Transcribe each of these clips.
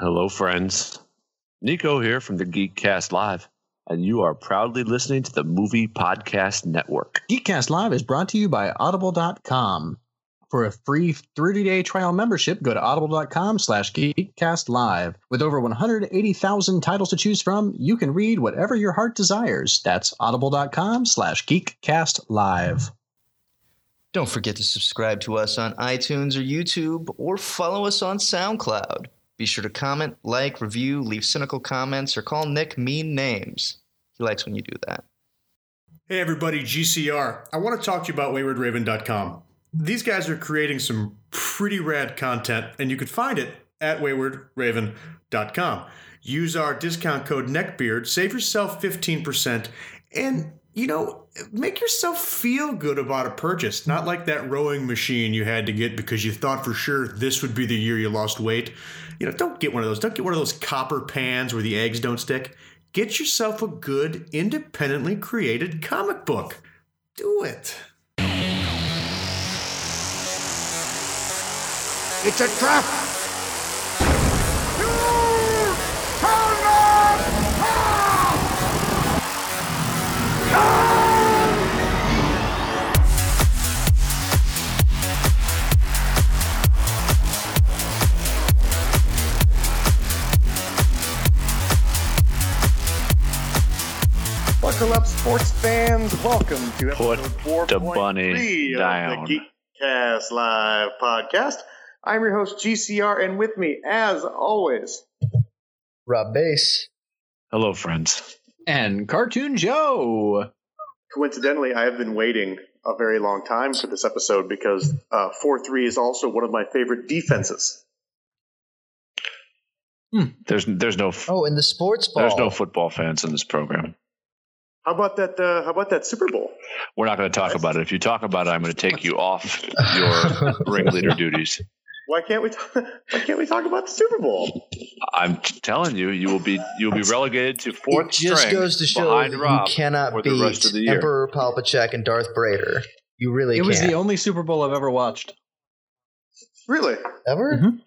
Hello, friends. Nico here from the Geekcast Live, and you are proudly listening to the Movie Podcast Network. Geekcast Live is brought to you by Audible.com. For a free 30-day trial membership, go to audible.com slash geekcastlive. With over 180,000 titles to choose from, you can read whatever your heart desires. That's audible.com slash geekcastlive. Don't forget to subscribe to us on iTunes or YouTube, or follow us on SoundCloud. Be sure to comment, like, review, leave cynical comments, or call Nick mean names. He likes when you do that. Hey everybody, GCR. I want to talk to you about waywardraven.com. These guys are creating some pretty rad content, and you could find it at waywardraven.com. Use our discount code NECKBEARD, save yourself 15%, and you know, make yourself feel good about a purchase. Not like that rowing machine you had to get because you thought for sure this would be the year you lost weight. You know, don't get one of those. Don't get one of those copper pans where the eggs don't stick. Get yourself a good, independently created comic book. Do it. It's a trap! Buckle up, sports fans. Welcome to Put episode the 4.3 bunny of down. the Geekcast Live podcast. I'm your host, GCR, and with me, as always, Rob Bass. Hello, friends. And Cartoon Joe. coincidentally, I have been waiting a very long time for this episode because uh, 4 3 is also one of my favorite defenses. There's there's no f- Oh, and the sports ball. there's no football fans in this program. How about that? Uh, how about that Super Bowl? We're not going to talk about it. If you talk about it, I'm going to take you off your ringleader duties. Why can't we? Talk, why can't we talk about the Super Bowl? I'm telling you, you will be you will be relegated to fourth it just string goes to show behind that Rob you cannot for the beat the. Emperor Palpachek and Darth Brader. You really It was can't. the only Super Bowl I've ever watched. Really? Ever? Mhm.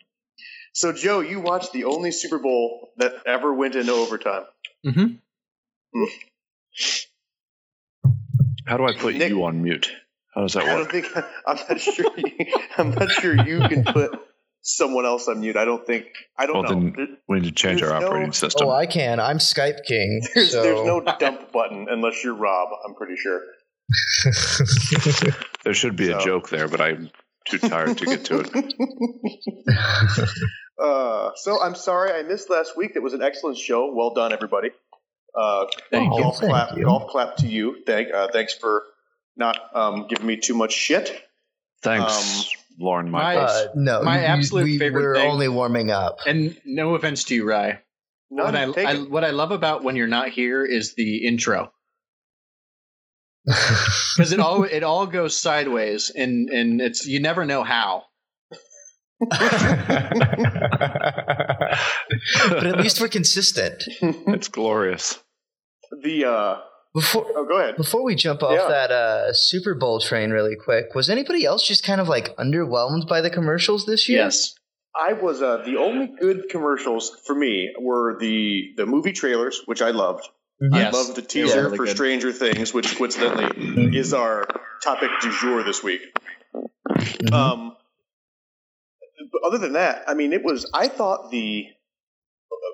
So, Joe, you watched the only Super Bowl that ever went into overtime. Mm-hmm. How do I put Nick- you on mute? How does that work? I don't work? think I'm not sure. You, I'm not sure you can put someone else on mute. I don't think. I don't Well, know. then There- we need to change There's our no- operating system. Oh, I can. I'm Skype king. There's, so. there's no dump button unless you're Rob. I'm pretty sure. there should be a joke there, but I'm too tired to get to it. Uh, so I'm sorry I missed last week. It was an excellent show. Well done, everybody. Uh, Thank you. golf Thank clap. you. Golf clap to you. Thank. Uh, thanks for not um, giving me too much shit. Thanks, Um, Lorne my- Michaels. Uh, no, My you- absolute we, favorite We're thing- only warming up. And no offense to you, Ry. None what I, I what I love about when you're not here is the intro because it all it all goes sideways and and it's you never know how. but at least we're consistent. it's glorious. The uh, Before oh, go ahead. before we jump off Yeah. that uh, Super Bowl train really quick, was anybody else just kind of like underwhelmed by the commercials this year? Yes. I was uh, the only good commercials for me were the the movie trailers, which I loved. Mhm. Yes. I loved the teaser were really for good. Stranger Things, which coincidentally is our topic du jour this week. Mhm. Um, other than that, I mean, it was. I thought the.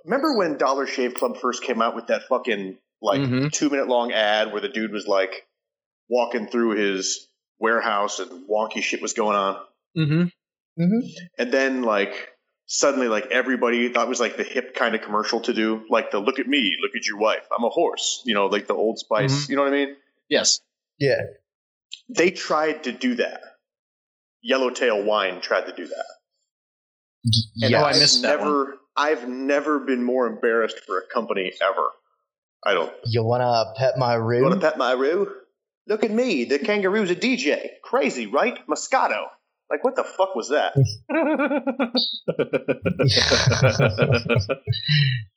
Remember when Dollar Shave Club first came out with that fucking like Mhm. two minute long ad where the dude was like walking through his warehouse and wonky shit was going on, Mm-hmm. and then like suddenly like everybody thought it was like the hip kind of commercial to do, like the look at me, look at your wife, I'm a horse, you know, like the Old Spice, you know what I mean? Yes. Yeah. They tried to do that. Yellowtail Wine tried to do that. And Oh, I missed that never, I've never been more embarrassed for a company ever. I don't. You wanna pet my want to pet my roo? Look at me. The kangaroo's a DJ. Crazy, right? Moscato. Like, what the fuck was that?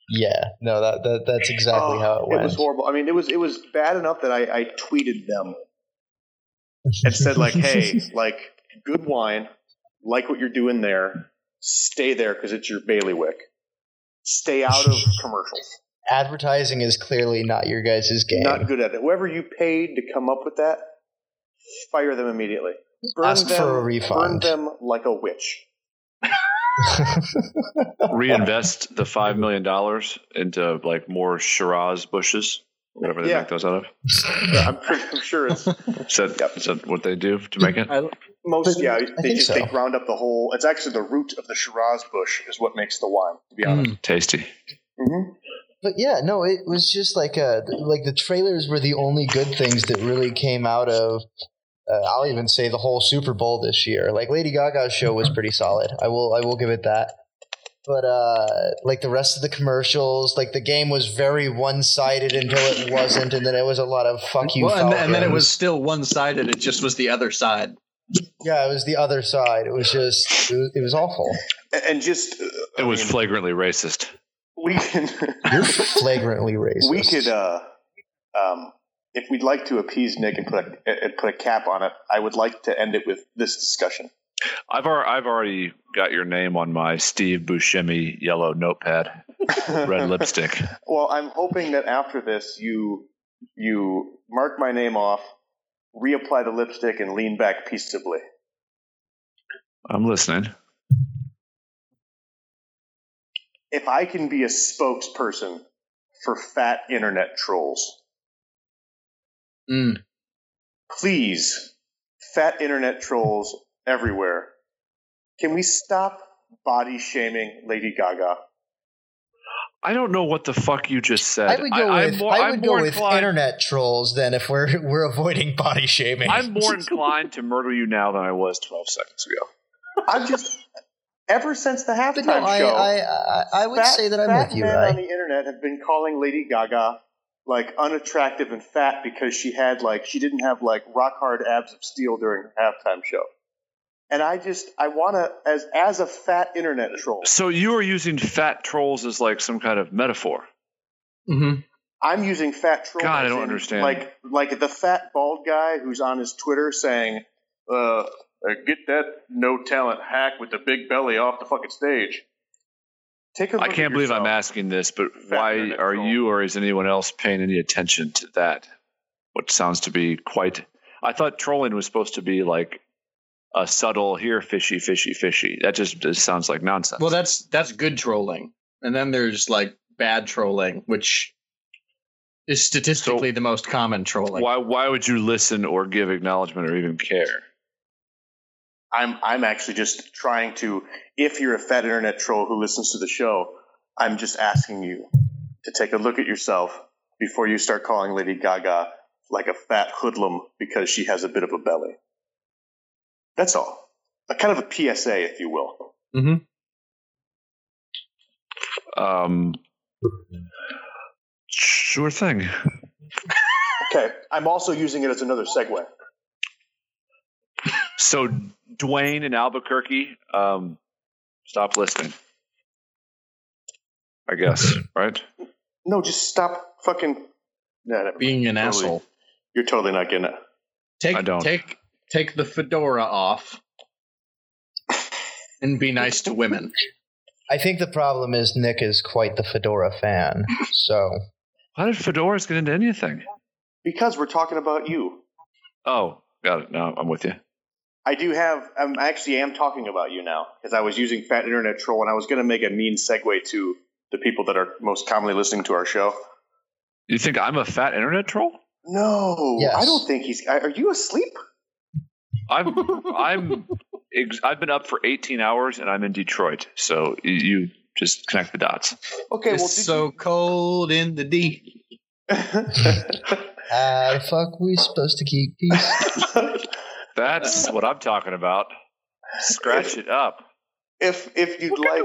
yeah. No, that, that that's exactly Oh, how it went. It was horrible. I mean, it was it was bad enough that I, I tweeted them and said like, "Hey, like, good wine. Like what you're doing there. Stay there because it's your bailiwick." stay out of commercials. Advertising is clearly not your guys' game. Not good at it. Whoever you paid to come up with that, fire them immediately. Burn Ask them, for a refund. Burn them like a witch. Reinvest the five million dollars into like more Shiraz bushes, whatever they Yeah. make those out of. Yeah, I'm, pretty, I'm sure it's Is that, Yep. is that what they do to make it? I, most. But Yeah, they just so. they ground up the whole. It's actually the root of the Shiraz bush is what makes the wine. To be honest. Mm. Tasty. Mm-hmm. But yeah, no, it was just like uh like the trailers were the only good things that really came out of. Uh, I'll even say the whole Super Bowl this year. Like Lady Gaga's show was pretty solid. I will I will give it that. But uh, like the rest of the commercials, like the game was very one sided until it wasn't, and then it was a lot of fuck you. well, and, and then it was still one sided. It just was the other side. yeah, it was the other side. It was just it was, it was awful. And just uh, It I was mean, flagrantly racist. We can You're flagrantly racist. we could uh um if we'd like to appease Nick and put a and put a cap on it, I would like to end it with this discussion. I've already, I've already got your name on my Steve Buscemi yellow notepad, red lipstick. Well, I'm hoping that after this, you you mark my name off, reapply the lipstick, and lean back peaceably. I'm listening. If I can be a spokesperson for fat internet trolls, Mm. please, fat internet trolls everywhere, can we stop body shaming Lady Gaga? I don't know what the fuck you just said. I would go I'm with more, I I'm would more go with inclined, internet trolls than if we're we're avoiding body shaming. I'm more inclined to murder you now than I was 12 seconds ago. I'm just ever since the halftime But no, I, show. I, I, I would fat- say that I'm fat with you, men right? on the internet have been calling Lady Gaga like unattractive and fat because she had like she didn't have like rock hard abs of steel during her halftime show. And I just I want to as as a fat internet troll, So you are using fat trolls as like some kind of metaphor. hmm I'm using fat trolls. God, I don't understand. Like like the fat bald guy who's on his Twitter saying, uh, uh, "Get that no talent hack with the big belly off the fucking stage." Take a look I can't at believe I'm asking this, but why are troll. you or is anyone else paying any attention to that? What sounds to be quite. I thought trolling was supposed to be like a subtle here, fishy, fishy, fishy. That just, just sounds like nonsense. Well, that's that's good trolling, and then there's like bad trolling, which is statistically the most common trolling. why why would you listen or give acknowledgement or even care? I'm I'm actually just trying to. If you're a fat internet troll who listens to the show, I'm just asking you to take a look at yourself before you start calling Lady Gaga like a fat hoodlum because she has a bit of a belly. That's all. A kind of a PSA, if you will. Hmm. Um, sure thing. Okay. I'm also using it as another segue. So Dwayne in Albuquerque, um, stop listening. I guess, right? No, just stop fucking. Nah. Being an Totally. asshole. You're totally not getting it. Take I don't. take take the fedora off, and be nice to women. I think the problem is Nick is quite the Fedora fan. So How did fedoras get into anything? Because we're talking about you. Oh, got it. Now I'm with you. I do have. I'm I actually am talking about you now because I was using Fat Internet Troll and I was going to make a mean segue to the people that are most commonly listening to our show. You think I'm a fat internet troll? No, Yes. I don't think he's. Are you asleep? I'm I'm ex- I've been up for 18 hours and I'm in Detroit. So you, you just connect the dots. Okay, well, it's did so cold in the D. you- how the fuck we supposed to keep peace? That's what I'm talking about. Scratch it up. if if you'd like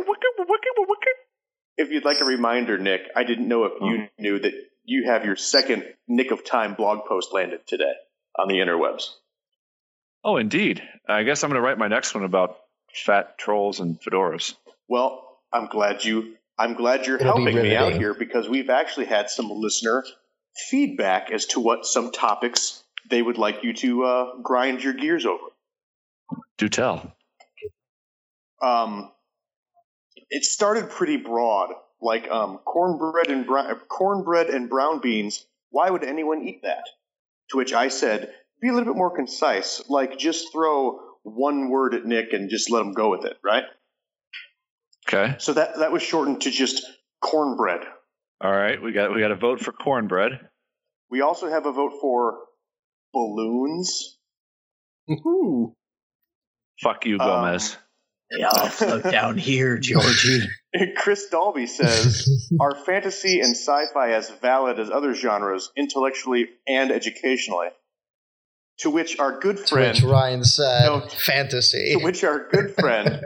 if you'd like a reminder, Nick, I didn't know if you hmm. knew that you have your second Nick of Time blog post landed today on the interwebs. Oh, indeed. I guess I'm going to write my next one about fat trolls and fedoras. Well, I'm glad you. I'm glad you're It'll helping me out here because we've actually had some listener feedback as to what some topics they would like you to uh, grind your gears over. Do tell. Um, it started pretty broad, like um, cornbread and br- cornbread and brown beans. Why would anyone eat that? To which I said, be a little bit more concise. Like just throw one word at Nick and just let him go with it, right? Okay. So that that was shortened to just cornbread. All right. We got we got a vote for cornbread. We also have a vote for balloons. Ooh. Fuck you, Um, Gomez. They all float down here, Georgie. Chris Dalby says, "Are fantasy and sci-fi as valid as other genres, intellectually and educationally?" To which our good To friend, which Ryan said, No. fantasy. to which our good friend,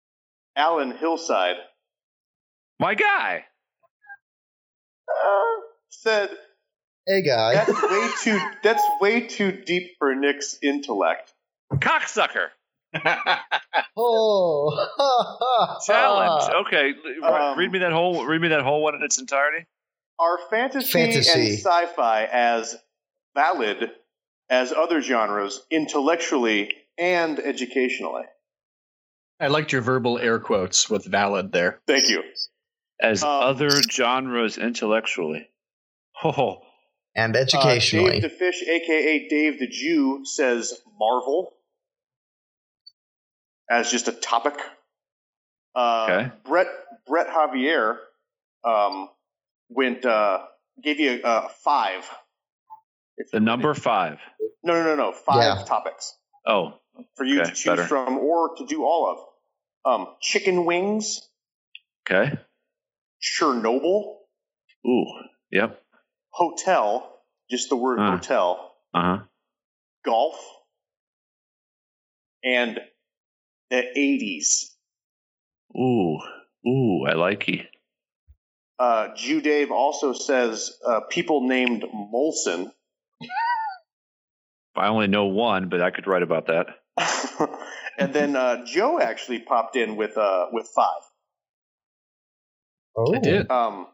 Alan Hillside, My guy. uh, said, hey, guy. "That's way too. That's way too deep for Nick's intellect." Cocksucker. Oh, Challenge. Okay. Um, read me that whole read me that whole one in its entirety. Are fantasy, Fantasy. and sci-fi as valid as other genres, intellectually and educationally? I liked your verbal air quotes with valid there. Thank you. As Um, other genres intellectually. Oh, And Uh, educationally. Dave the Fish, aka Dave the Jew, says Marvel as just a topic. Uh, Okay. Brett Brett Javier um, went uh, gave you a, a five. If the number five. No, no, no, no. Five Yeah. topics Oh, for you Okay, to choose better. from or to do all of. Um, chicken wings, okay. Chernobyl, Ooh, yep. Hotel, just the word Huh. hotel, Uh huh. golf, and the 80s. Ooh, ooh, I like you. Uh, Jew Dave also says uh, people named Molson. I only know one, but I could write about that. and then uh, Joe actually popped in with uh, with five. oh. I did. Um,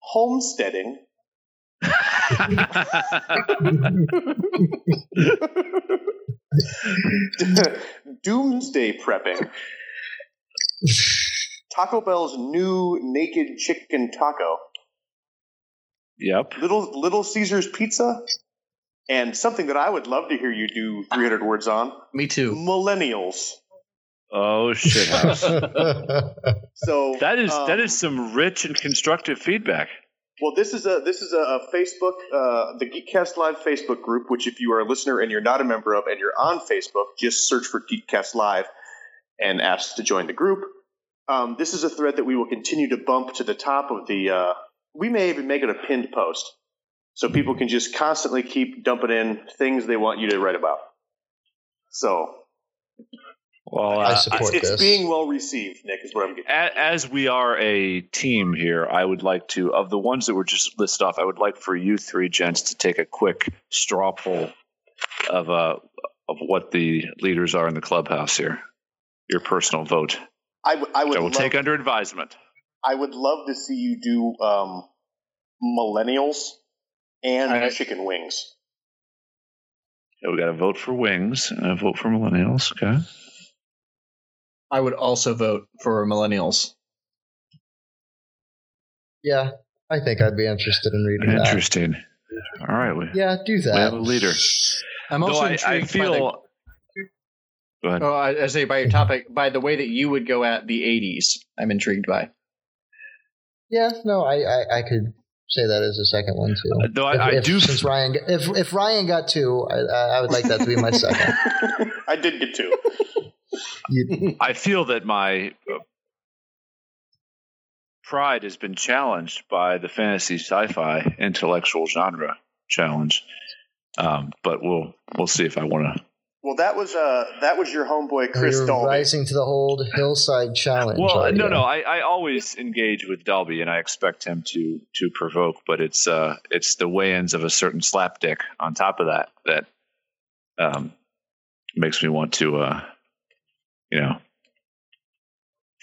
homesteading, doomsday prepping, Taco Bell's new naked chicken taco, yep. Little Little Caesars pizza, and something that I would love to hear you do 300 words on: Me too. millennials. Oh shit house. So That is um, that is some rich and constructive feedback. Well, this is a this is a, a Facebook, uh, the Geekcast Live Facebook group. Which, if you are a listener and you're not a member of, and you're on Facebook, just search for Geekcast Live and ask to join the group. Um, this is a thread that we will continue to bump to the top of the. Uh, we may even make it a pinned post, so people can just constantly keep dumping in things they want you to write about. So Well, I uh, support it's, it's this. being well received. Nick is what I'm getting. a- as we are a team here, I would like to, of the ones that were just listed off, I would like for you three gents to take a quick straw poll of uh of what the leaders are in the clubhouse here. Your personal vote, I, w- I would I will love, take under advisement. I would love to see you do um, millennials and All right. chicken wings. Yeah, we got a vote for wings and a vote for millennials. Okay. I would also vote for millennials. yeah, I think I'd be interested in reading that. Interesting. All right, we, Yeah, do that. we have a leader. I'm Though also I, I intrigued feel. by Go ahead. oh, I, I say by your topic, by the way that you would go at the 80s. I'm intrigued by. Yeah, no, I, I, I could say that as a second one too. Uh, though I- if, I if- do- Since Ryan, if if Ryan got two, I, I I would like that to be my second. I did get two. You, I feel that my uh, pride has been challenged by the fantasy sci-fi intellectual genre challenge. Um, but we'll we'll see if I want to. Well, that was uh, that was your homeboy Chris you're Dalby. rising to the whole hillside challenge. Well, are no, you? no, I, I always engage with Dalby, and I expect him to to provoke. But it's uh it's the weigh-ins of a certain slapdick on top of that that um makes me want to uh you know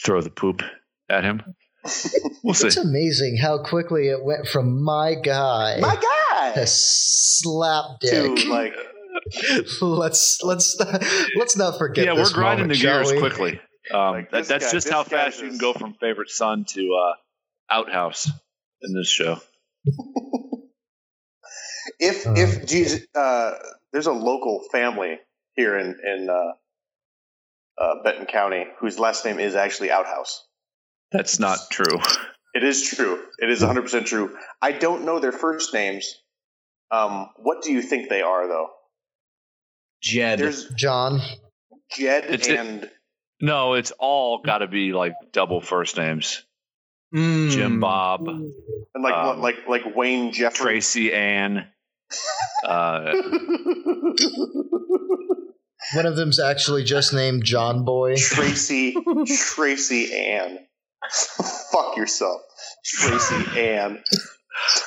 throw the poop at him. We'll see. It's amazing how quickly it went from my guy My to guy. slap To like, let's let's let's not forget. yeah, we're grinding moment, the gears we? quickly. Um, Like, that, that's guy- just how guy's fast you can go from favorite son to uh, outhouse in this show. If Uh. if Jesus, uh, there's a local family here in in uh, uh, Benton County whose last name is actually Outhouse. That's not true. It is true. It is 100 percent true. I don't know their first names. Um, what do you think they are though? Jed. There's John. Jed It's a- and No, it's all got to be like double first names. Mm. Jim Bob, and like Um, like like Wayne Jeffrey. Tracy Ann. Uh, One of them's actually just named John Boy. Tracy Tracy Ann. Fuck yourself, Tracy Ann.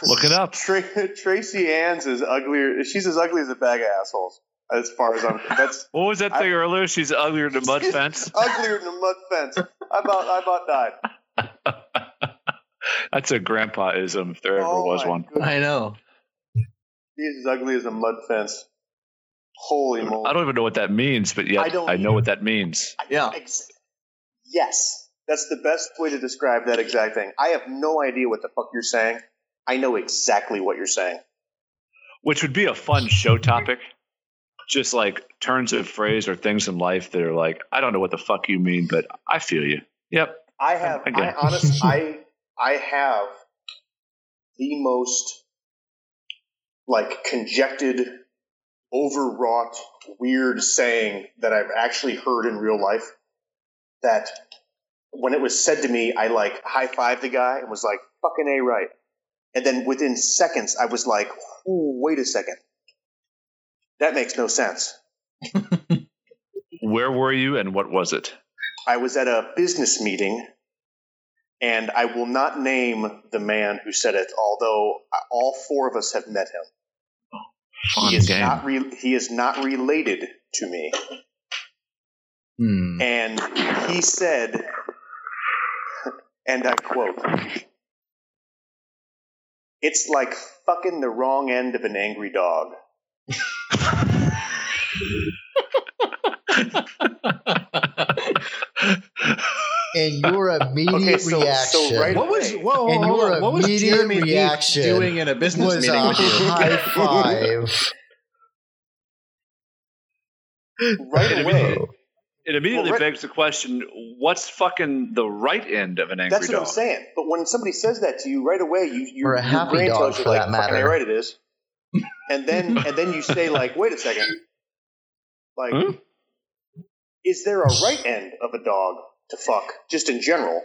look it up. Tra- Tracy Ann's is uglier. She's as ugly as a bag of assholes. As far as I'm, that's What was that thing earlier? She's uglier than a mud fence. uglier than a mud fence. I about I about died. That's a grandpa-ism if there ever Oh was one. goodness. I know. She's as ugly as a mud fence. Holy moly! I don't even know what that means, but yeah, I I, don't know what that means. Yeah. Ex- yes, that's the best way to describe that exact thing. I have no idea what the fuck you're saying. I know exactly what you're saying. Which would be a fun show topic. Just like turns of phrase or things in life that are like, I don't know what the fuck you mean, but I feel you. Yep. I have. I I it. honest. I I have the most like conjected, overwrought, weird saying that I've actually heard in real life. That when it was said to me, I like high fived the guy and was like, "Fucking a right," and then within seconds, I was like, "Wait a second, that makes no sense." Where were you and what was it? I was at a business meeting, and I will not name the man who said it, although uh, all four of us have met him. Fun he is game. not re- he is not related to me, Hmm. and he said, and I quote. It's like fucking the wrong end of an angry dog. And your immediate Okay, so- so reaction right- What was away. whoa, And hold your on. what was immediate Jeremy Beef reaction doing in a business was meeting a with you? high five. Right It away. immediately, it immediately Well, right- begs the question: What's fucking the right end of an angry That's what dog? I'm saying. But when somebody says that to you right away, you, you Or a your happy brain dog, tells you for like, that matter." Right it is," and then and then you say like, "Wait a second, like, Huh? is there a right end of a dog to fuck just in general?"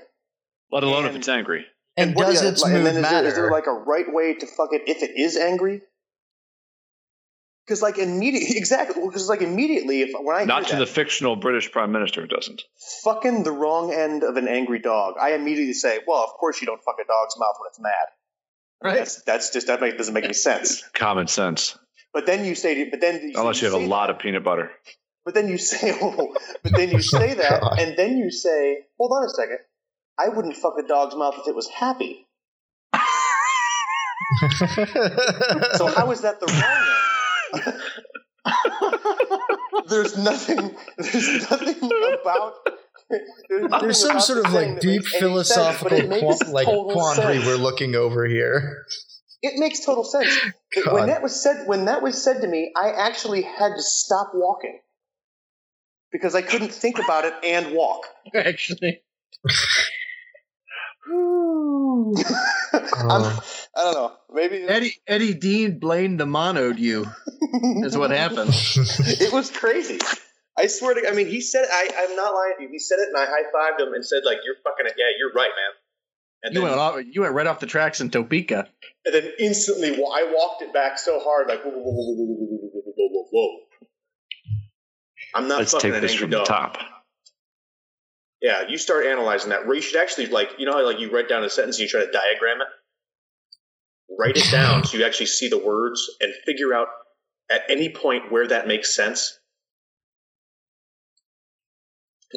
Let alone if it's angry. And what- does yeah, it like, and smooth then is there, is there like a right way to fuck it if it is angry? Because like immediately, exactly. Because like immediately, if when I Not to that, the fictional British Prime Minister, it doesn't. fucking the wrong end of an angry dog, I immediately say, "Well, of course you don't fuck a dog's mouth when it's mad." Right. That's that's just that make, doesn't make any sense. Common sense. But then you say, but then you, Unless you have a lot that, of peanut butter. But then you say, oh, but then you say oh, that, God. and then you say, hold on a second, I wouldn't fuck a dog's mouth if it was happy. So how is that the wrong end? there's nothing. There's nothing about. There's, nothing There's some about sort of like deep makes any sense, but philosophical makes qua- like quandary sense. we're looking over here. It makes total sense. God. When that was said, when that was said to me, I actually had to stop walking because I couldn't think about it and walk. Actually. I don't know. Maybe Eddie Eddie Dean Blaine the Mono'd you. Is what happened. it was crazy. I swear to. I mean, he said. I, I'm not lying to you. He said it, and I high fived him and said, "Like you're fucking. it. Yeah, you're right, man." And You then, went off, you went right off the tracks in Topeka. and then instantly, I walked it back so hard, like whoa, whoa, whoa, whoa, whoa, whoa, whoa, whoa, whoa. I'm not Let's fucking take this from the top. Yeah, you start analyzing that. Where you should actually like, you know how like you write down a sentence and you try to diagram it. Write it down so you actually see the words and figure out at any point where that makes sense.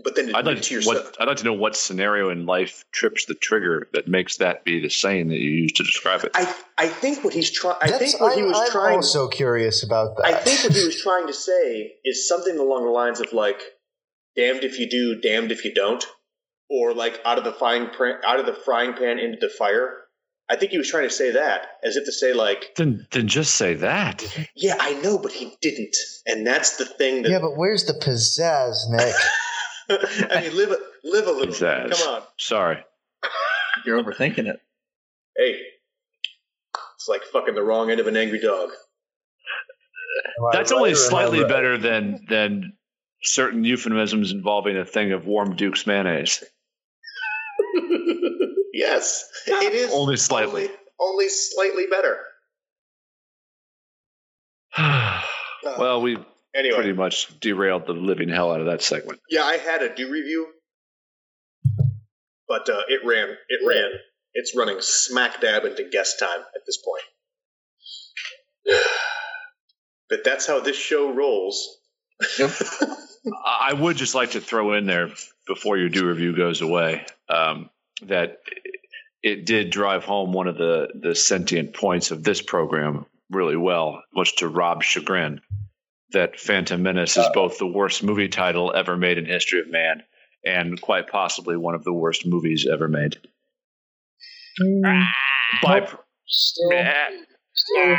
But then I'd like to to, yourself. what, I'd like to know what scenario in life trips the trigger that makes that be the saying that you use to describe it. I I think what he's trying. I think what he I'm- was I'm trying. also curious about that. I think what he was trying to say is something along the lines of like, "Damned if you do, damned if you don't." or like out of the frying pan, out of the frying pan into the fire. I think he was trying to say that as if to say like, Then then just say that. yeah, I know, but he didn't, and that's the thing that. Yeah, but where's the pizzazz, Nick? I mean, live a live a little. Pizzazz. Come on, Sorry. You're overthinking it. hey, it's like fucking the wrong end of an angry dog. That's only slightly better than than certain euphemisms involving a thing of warm Duke's mayonnaise. yes, it is Only slightly. Only, only slightly better. well, we Anyway, pretty much derailed the living hell out of that segment. yeah, I had a do review, but uh, it ran. It ran. It's running smack dab into guest time at this point. but that's how this show rolls. I I would just like to throw in there before your do review goes away um, that it did drive home one of the the sentient points of this program really well, much to Rob's chagrin. That Phantom Menace is uh, both the worst movie title ever made in history of man, and quite possibly one of the worst movies ever made. Hmm. Ah, by Still, still.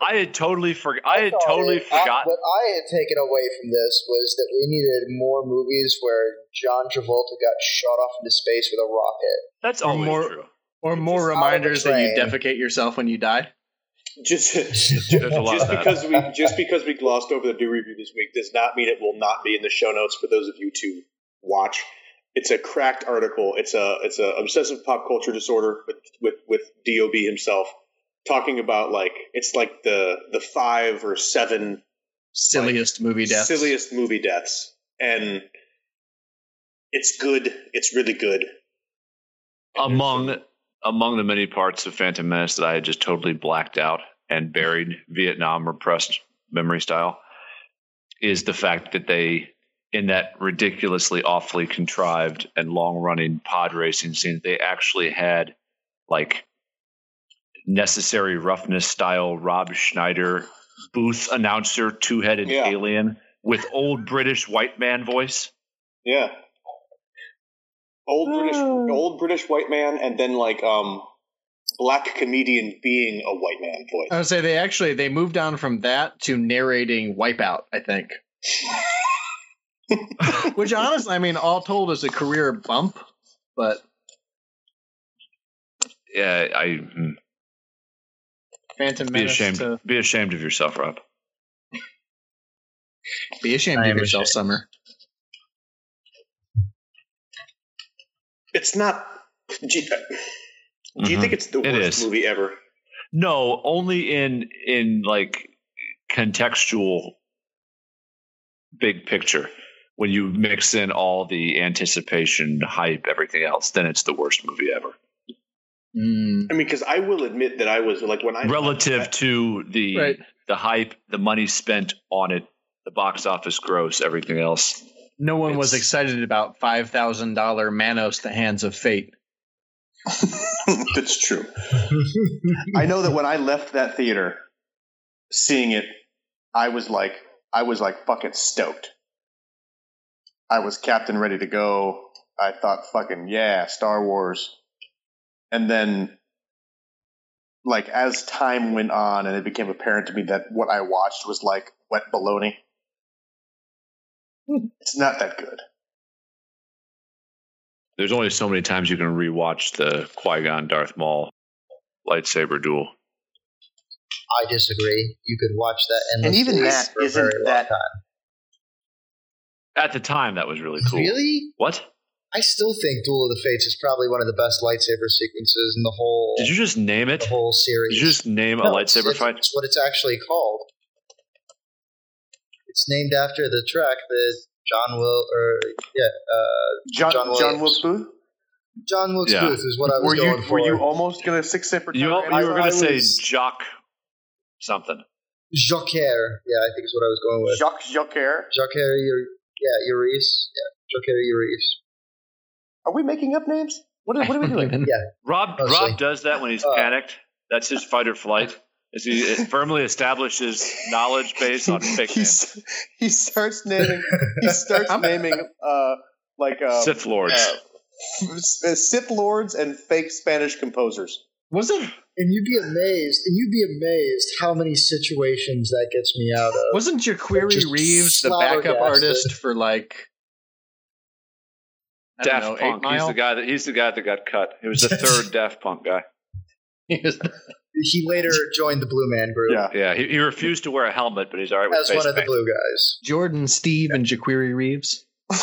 I had totally forgot. I had totally it- I- forgotten. what I had taken away from this was that we needed more movies where John Travolta got shot off into space with a rocket. That's Or more- true. Or more Just out of a reminders that you defecate yourself when you die. Just, lot just because we just because we glossed over the do review this week does not mean it will not be in the show notes for those of you to watch. It's a cracked article. It's a it's a obsessive pop culture disorder with with with Dob himself talking about like it's like the the five or seven Silliest movie deaths. silliest movie deaths, and it's good. It's really good. among among the many parts of Phantom Menace that I had just totally blacked out and buried Vietnam repressed memory style is the fact that they in that ridiculously awfully contrived and long running pod racing scene they actually had like necessary roughness style Rob Schneider booth announcer two headed Yeah. alien with old British white man voice. Yeah. Old British, old British white man, and then like um, black comedian being a white man voice. I would say they actually they moved on from that to narrating Wipeout. I think, which honestly, I mean, all told, is a career bump. But Yeah, I mm, Phantom be ashamed. to Be ashamed of yourself, Rob. be ashamed I of yourself, ashamed. Summer. It's not. Do you, do you think it's the It worst is. movie ever? No, only in in like contextual big picture. When you mix in all the anticipation, hype, everything else, then it's the worst movie ever. Mm. I mean, because I will admit that I was like when I Relative to the Right. the hype, the money spent on it, the box office gross, everything else. No one was excited about five thousand dollar Manos: The Hands of Fate. That's true. I know that when I left that theater, seeing it, I was like, I was like fucking stoked. I was captain ready to go. I thought fucking yeah, Star Wars. And then, like as time went on, and it became apparent to me that what I watched was like wet baloney. It's not that good. There's only so many times you can rewatch the Qui Gon Darth Maul lightsaber duel. I disagree. You could watch that And endlessly even that for a isn't very long that- time. At the time, that was really cool. Really? What? I still think Duel of the Fates is probably one of the best lightsaber sequences in the whole Did you just name it? the whole series. Did you just name a No, it's- lightsaber it's, fight? It's what it's actually called. It's named after the track that John Will or yeah, uh, John John John, Wilkes Booth. John Wilkes Yeah. Booth is what I was Were going you for. were you almost gonna six it for You, you Tyler were going to say was- Jock something. Joker. Yeah, I think is what I was going with. Jacques Jocker. Joker, yeah, Urias. Yeah, Joker Urias. Are we making up names? What are, what are we doing? Even- Rob Mostly. Rob does that when he's Uh, panicked. That's his fight or flight. As he firmly establishes knowledge base on fake he, names. he starts naming. He starts naming uh, like uh, Sith Lords. uh, Sith lords and fake Spanish composers. Wasn't And you'd be amazed, and you'd be amazed how many situations that gets me out of. wasn't Jaquiri Just Reeves the backup artist for like I don't Daft know, Eight Punk. He's the guy that he's the guy that got cut. He was the third Daft Punk guy. He was- He later joined the Blue Man Group Yeah. Yeah, he, he refused to wear a helmet, but he's all right with as face one of the blue guys. Jordan, Steve, and Jaquiri Reeves.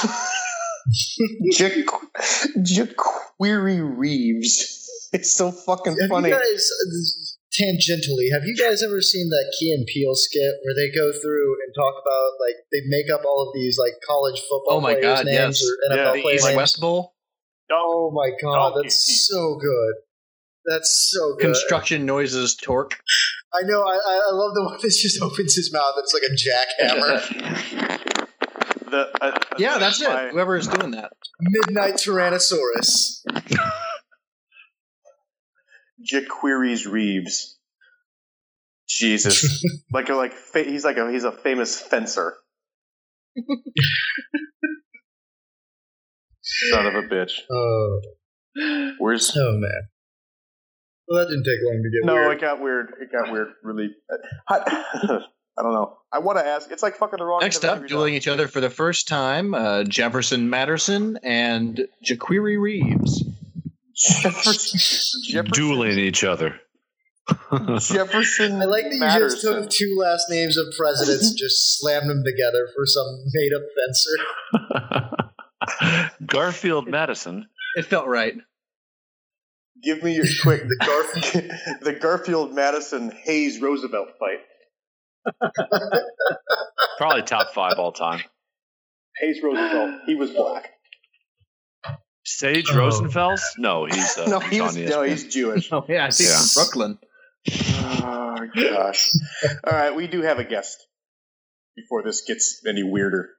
Jaquiri Reeves. It's so fucking Have funny. you guys, tangentially, have you guys ever seen that Key and Peele skit where they go through and talk about like they make up all of these like college football Oh my players' God, names yes. or Yeah, NFL the players' East names? West Bowl. Oh my god, Donkey that's teeth. so good. That's so good. Construction noises torque. I know. I, I I love the one that just opens his mouth. It's like a jackhammer. The, uh, Yeah, that's it. Whoever is doing that. Midnight Tyrannosaurus. Jaquiri's Reeves. Jesus, like a, like fa- he's like a he's a famous fencer. Son of a bitch. Oh, Where's oh man. Well, that didn't take long to get no? weird. It got weird. It got weird. Really. I, I don't know. I want to ask. It's like fucking the wrong. Next up, every dueling each other for the first time, uh, Jefferson Matterson and Jaquiri Reeves. Jefferson, Jefferson, Dueling each other. Jefferson. I like that you just took two last names of presidents and just slammed them together for some made up fencer. Garfield Madison. It felt right. Give me your quick The Garfield. the Garfield Madison Hayes Roosevelt fight. Probably top five all time. Hayes Roosevelt. He was black. Sage Oh. Rosenfels? No, he's uh, no, he's he on. ESPN. No, he's Jewish. Oh yeah, I think Yeah. from Brooklyn. Oh gosh. All right, we do have a guest. Before this gets any weirder,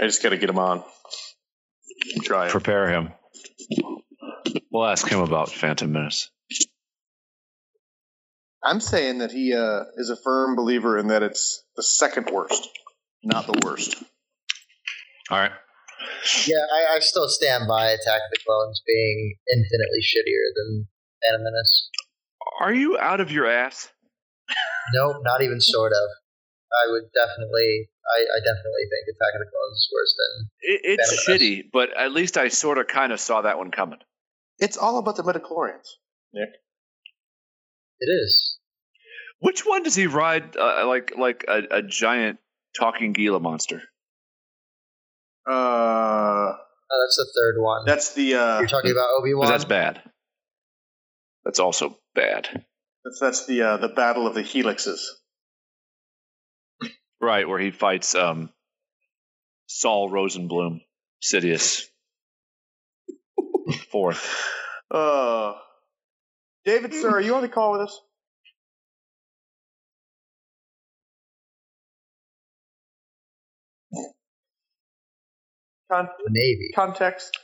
I just got to get him on. Try it. Prepare him. We'll ask him about Phantom Menace. I'm saying that he uh, is a firm believer in that it's the second worst, not the worst. All right. Yeah, I, I still stand by Attack of the Clones being infinitely shittier than Phantom Menace. Are you out of your ass? Nope, not even sort of. I would definitely, I, I definitely think Attack of the Clones is worse than. It, it's Phantom shitty, but at least I sort of kind of saw that one coming. It's all about the midichlorians, Nick. It is. Which one does he ride uh, like like a, a giant talking Gila monster? Uh, Oh, that's the third one. that's the uh, You're talking about Obi 'Cause Wan. that's bad. That's also bad. that's that's the uh, the battle of the helixes. Right, where he fights um, Saul Rosenblum, Sidious. Fourth. Uh, David, sir, are you on the call with us? Con- Maybe. context.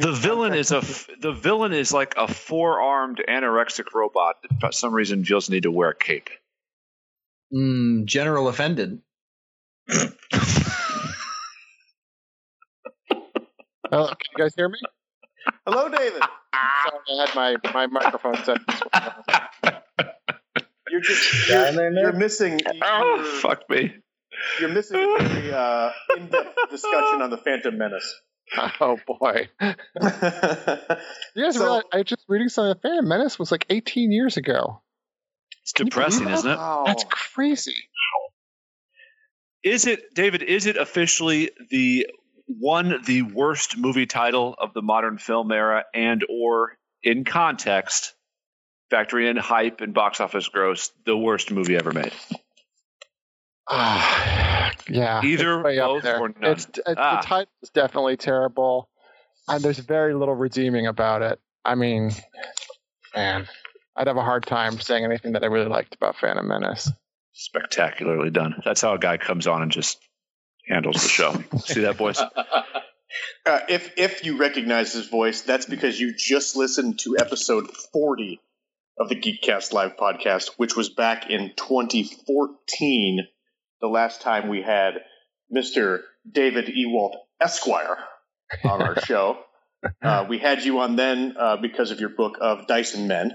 The villain is a f- the villain is like a four armed anorexic robot that for some reason feels need to wear a cape. Mm, General offended. Hello, can you guys hear me? Hello, David. Sorry, I had my, my microphone set. You're just you're, there, you're missing. oh, you're- fuck me. You're missing a very uh, in-depth discussion on the Phantom Menace. Oh boy! You guys So- realize I was just reading something. The Phantom Menace was like 18 years ago. It's depressing, isn't it? Wow. That's crazy. Is it, David? Is it officially the one the worst movie title of the modern film era, and or in context, factory in hype and box office gross, the worst movie ever made? Ah, yeah. Either, it's way up both, or none. It's, it, Ah. The title is definitely terrible, and there's very little redeeming about it. I mean, man, I'd have a hard time saying anything that I really liked about Phantom Menace. Spectacularly done. That's how a guy comes on and just handles the show. See that, boys? Uh, if if you recognize his voice, that's because you just listened to episode forty of the Geekcast Live podcast, which was back in 2014, the last time we had Mr. David Ewalt Esquire on our show. Uh, we had you on then uh, because of your book of Dice and Men.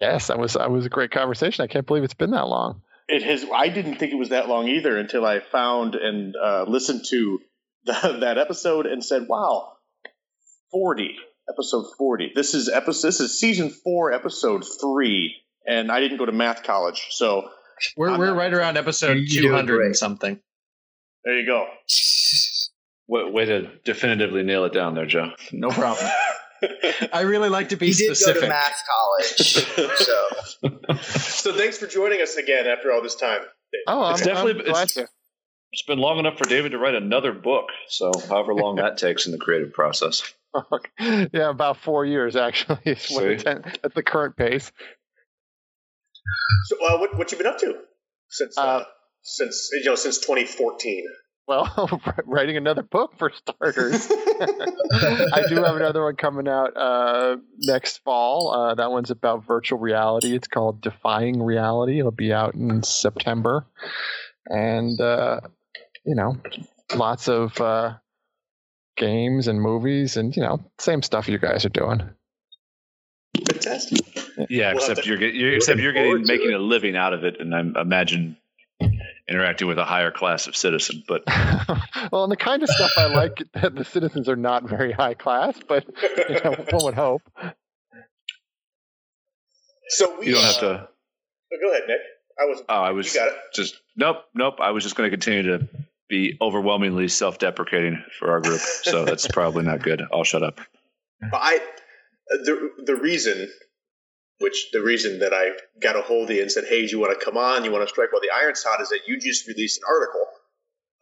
Yes, that was that was a great conversation. I can't believe it's been that long. It has. I didn't think it was that long either until I found and uh, listened to the, that episode and said, "Wow, forty episode forty. This is episode. This is season four, episode three." And I didn't go to math college, so We're, I'm we're not- right around episode 200 great. and something. there you go. Way, way to definitively nail it down there, Joe. No problem. I really like to be He did go specific. to math college, so so thanks for joining us again after all this time. Oh, I'm, It's definitely- I'm glad it's- to. It's been long enough for David to write another book. So, however long that takes in the creative process. yeah, about four years actually. See? it's at at the current pace. So, uh, what what you been up to since uh, Uh, since you know since 2014? Well, writing another book for starters. I do have another one coming out uh, next fall. Uh, that one's about virtual reality. It's called Defying Reality. It'll be out in September, and uh, you know, lots of uh, games and movies, and you know, same stuff you guys are doing. Fantastic. Yeah, We'll have except to- you're, get, you're except you're getting making it. a living out of it, and I imagine interacting with a higher class of citizen. But well, and the kind of stuff I like, that the citizens are not very high class, but you know, one would hope. So we you don't have uh, to. Go ahead, Nick. I was. Oh, I was You got it. just nope, nope. I was just going to continue to be overwhelmingly self-deprecating for our group, so that's probably not good. I'll shut up. I the the reason, which the reason that I got a hold of you and said, "Hey, do you want to come on? You want to strike while the iron's hot?" Is that you just released an article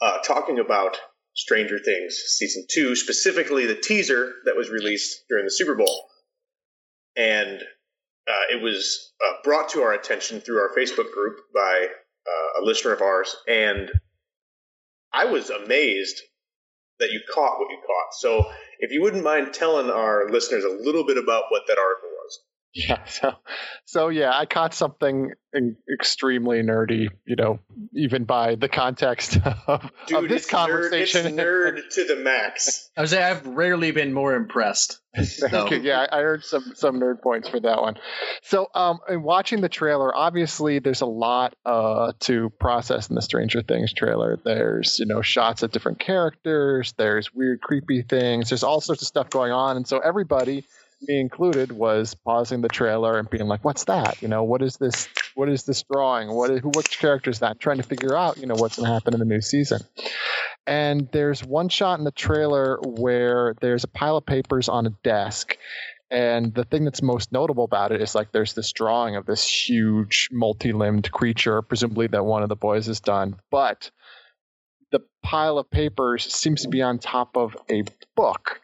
uh, talking about Stranger Things season two, specifically the teaser that was released during the Super Bowl, and uh, it was uh, brought to our attention through our Facebook group by uh, a listener of ours, and I was amazed that you caught what you caught. So, if you wouldn't mind telling our listeners a little bit about what that article was. Yeah. So, so yeah, I caught something in- extremely nerdy. You know, even by the context of, Dude, of this it's conversation. Nerd, it's nerd to the max. I would say I've rarely been more impressed. So- Yeah, I I earned some some nerd points for that one. So, um, in watching the trailer, obviously there's a lot uh to process in the Stranger Things trailer. There's you know shots of different characters. There's weird, creepy things. There's all sorts of stuff going on, and so everybody, me included, was pausing the trailer and being like, "What's that? You know, what is this? What is this drawing? What is who? Which character is that?" Trying to figure out you know what's going to happen in the new season. And there's one shot in the trailer where there's a pile of papers on a desk. And the thing that's most notable about it is like there's this drawing of this huge multi limbed creature, presumably that one of the boys has done. But the pile of papers seems to be on top of a book.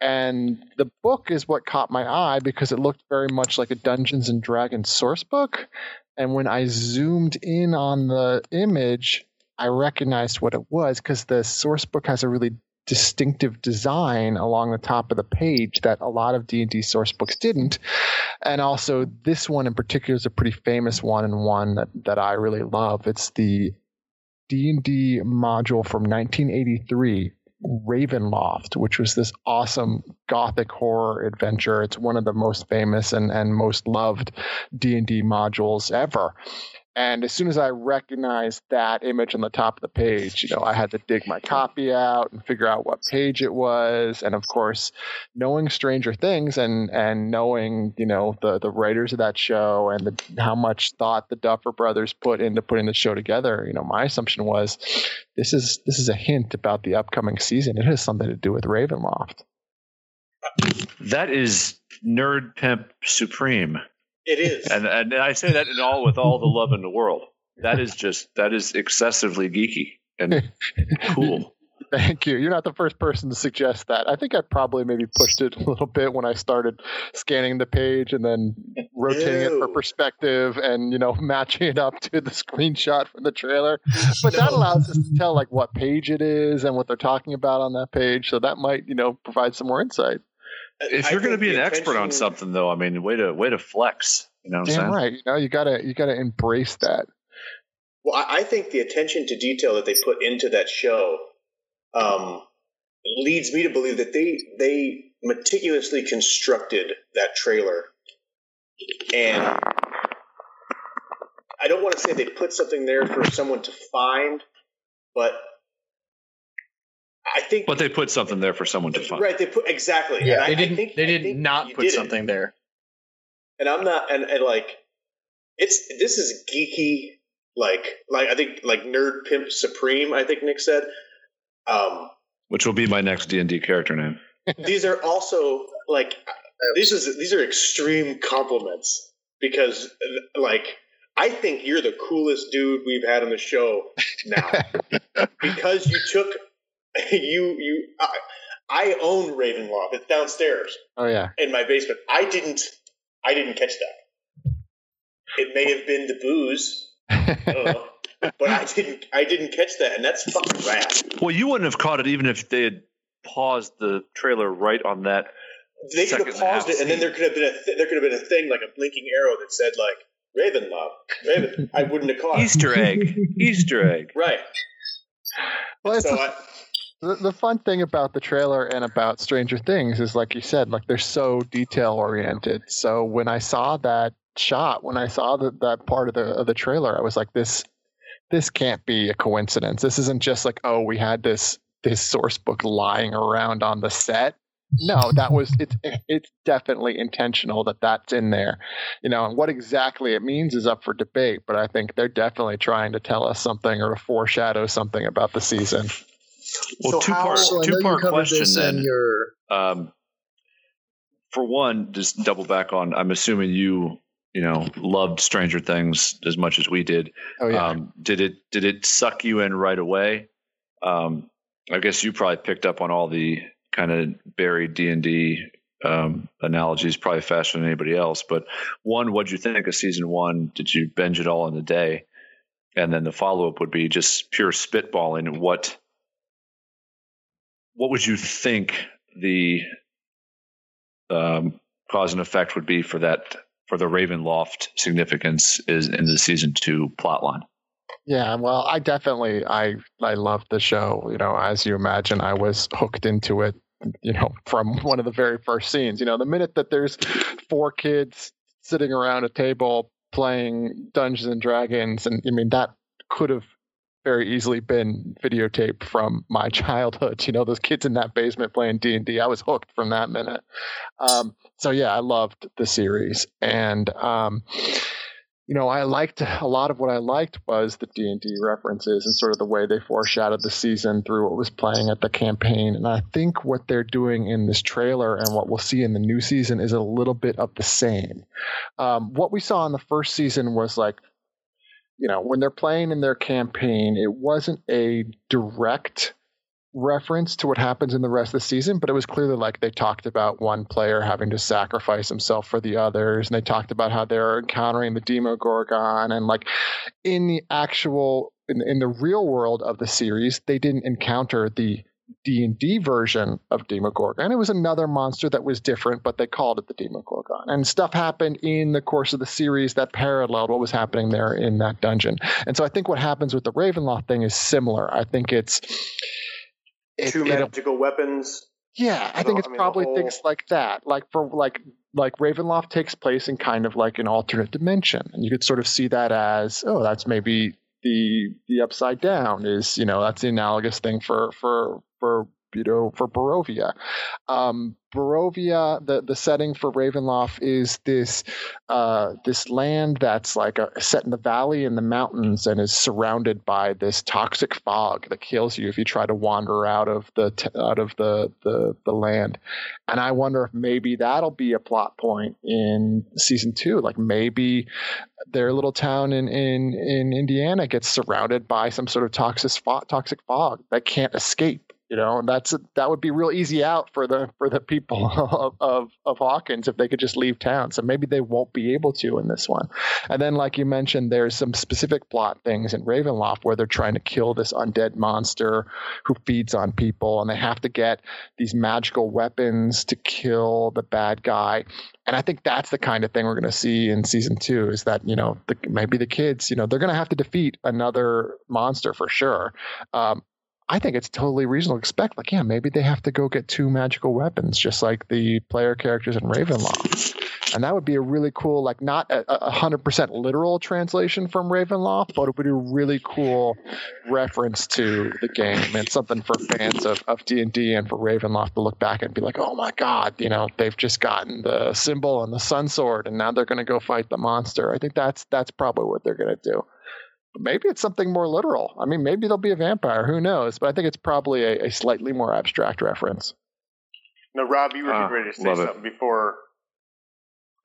And the book is what caught my eye because it looked very much like a Dungeons and Dragons source book. And when I zoomed in on the image, I recognized what it was because the source book has a really distinctive design along the top of the page that a lot of D&D source books didn't. And also this one in particular is a pretty famous one and one that, that I really love. It's the D&D module from 1983 Ravenloft, which was this awesome gothic horror adventure. It's one of the most famous and, and most loved D&D modules ever. And as soon as I recognized that image on the top of the page, you know, I had to dig my copy out and figure out what page it was. And of course, knowing Stranger Things and and knowing, you know, the the writers of that show and the, how much thought the Duffer Brothers put into putting the show together, you know, my assumption was this is this is a hint about the upcoming season. It has something to do with Ravenloft. That is nerd pimp supreme, It is. and and I say that in all with all the love in the world. That is just that is excessively geeky and cool. Thank you. You're not the first person to suggest that. I think I probably maybe pushed it a little bit when I started scanning the page and then rotating it for perspective and you know matching it up to the screenshot from the trailer. But that allows us to tell like what page it is and what they're talking about on that page. So that might you know provide some more insight. If you're going to be the an expert on something, though, I mean, way to way to flex. You know what I'm Damn saying? right. You know, you gotta you gotta embrace that. Well, I, I think the attention to detail that they put into that show um, leads me to believe that they they meticulously constructed that trailer, and I don't want to say they put something there for someone to find, but I think But they put something there for someone to find. right. They put exactly. Yeah, and they I didn't. think- they did not put did it. something there. and I'm not and, and like it's this is geeky like like I think like nerd pimp supreme I think Nick said um Which will be my next D and D character name. these are also like these is these are extreme compliments because like I think you're the coolest dude we've had on the show now because you took you you I, I own Ravenloft it's downstairs Oh yeah. in my basement. I didn't I didn't catch that. It may have been the booze, I don't know, but I didn't I didn't catch that, and that's fucking rad. Well, you wouldn't have caught it even if they had paused the trailer right on that. They could have Second and a half paused it, and then there could have been a th- there could have been a thing like a blinking arrow that said like Ravenloft, Raven. I wouldn't have caught it. Easter egg. Easter egg. Right. well, it's So the, I, the, the fun thing about the trailer and about Stranger Things is, like you said, like they're so detail oriented. So when I saw that shot, when I saw that that part of the of the trailer, I was like, this this can't be a coincidence. This isn't just like, oh, we had this this source book lying around on the set. No, that was it's it's definitely intentional that that's in there, you know. And what exactly it means is up for debate. But I think they're definitely trying to tell us something or foreshadow something about the season. Well, So two how- part So two part question then. your. um, for one, just double back on. I'm assuming you, you know, loved Stranger Things as much as we did. Oh yeah. Um, did it did it suck you in right away? Um, I guess you probably picked up on all the kind of buried D and D um, analogies probably faster than anybody else. But one, what'd you think of season one? Did you binge it all in a day? And then the follow up would be just pure spitballing. What what would you think the um, cause and effect would be for that for the Ravenloft significance is in the season two plotline? Yeah, well, I definitely I I loved the show. You know, as you imagine, I was hooked into it. You know, from one of the very first scenes. You know, the minute that there's four kids sitting around a table playing Dungeons and Dragons, and I mean that could have very easily been videotaped from my childhood. You know, those kids in that basement playing D and D. I was hooked from that minute. Um, so yeah, I loved the series, and um, you know, I liked a lot of what I liked was the D and D references and sort of the way they foreshadowed the season through what was playing at the campaign. And I think what they're doing in this trailer and what we'll see in the new season is a little bit of the same. Um, what we saw in the first season was like, you know, when they're playing in their campaign, it wasn't a direct reference to what happens in the rest of the season, but it was clearly like they talked about one player having to sacrifice himself for the others, and they talked about how they're encountering the Demogorgon, and like in the actual in, in the real world of the series, they didn't encounter the D and D version of Demogorgon. And it was another monster that was different, but they called it the Demogorgon. And stuff happened in the course of the series that paralleled what was happening there in that dungeon. And so I think what happens with the Ravenloft thing is similar. I think it's it- two magical weapons. yeah, I think it's I mean, probably whole- things like that. Like for like like Ravenloft takes place in kind of like an alternate dimension, and you could sort of see that as oh, that's maybe the the upside down is you know that's the analogous thing for for for you know for Barovia. Um, Barovia, the the setting for Ravenloft is this uh, this land that's like a, set in the valley in the mountains and is surrounded by this toxic fog that kills you if you try to wander out of the out of the, the the land. And I wonder if maybe that'll be a plot point in season two. Like maybe their little town in in in Indiana gets surrounded by some sort of toxic toxic fog that can't escape. You know, and that's that would be real easy out for the for the people of, of of Hawkins if they could just leave town. So maybe they won't be able to in this one. And then, like you mentioned, there's some specific plot things in Ravenloft where they're trying to kill this undead monster who feeds on people, and they have to get these magical weapons to kill the bad guy. And I think that's the kind of thing we're going to see in season two is that, you know, the, maybe the kids, you know, they're going to have to defeat another monster for sure. Um, I think it's totally reasonable to expect, like, yeah, maybe they have to go get two magical weapons, just like the player characters in Ravenloft. And that would be a really cool, like, not a hundred percent literal translation from Ravenloft, but it would be a really cool reference to the game and something for fans of, of D&D and for Ravenloft to look back and be like, oh my God, you know, they've just gotten the symbol and the sun sword and now they're going to go fight the monster. I think that's, that's probably what they're going to do maybe it's something more literal. I mean, maybe they'll be a vampire. Who knows? But I think it's probably a, a slightly more abstract reference. No, Rob, you were Ah, ready to say love it. before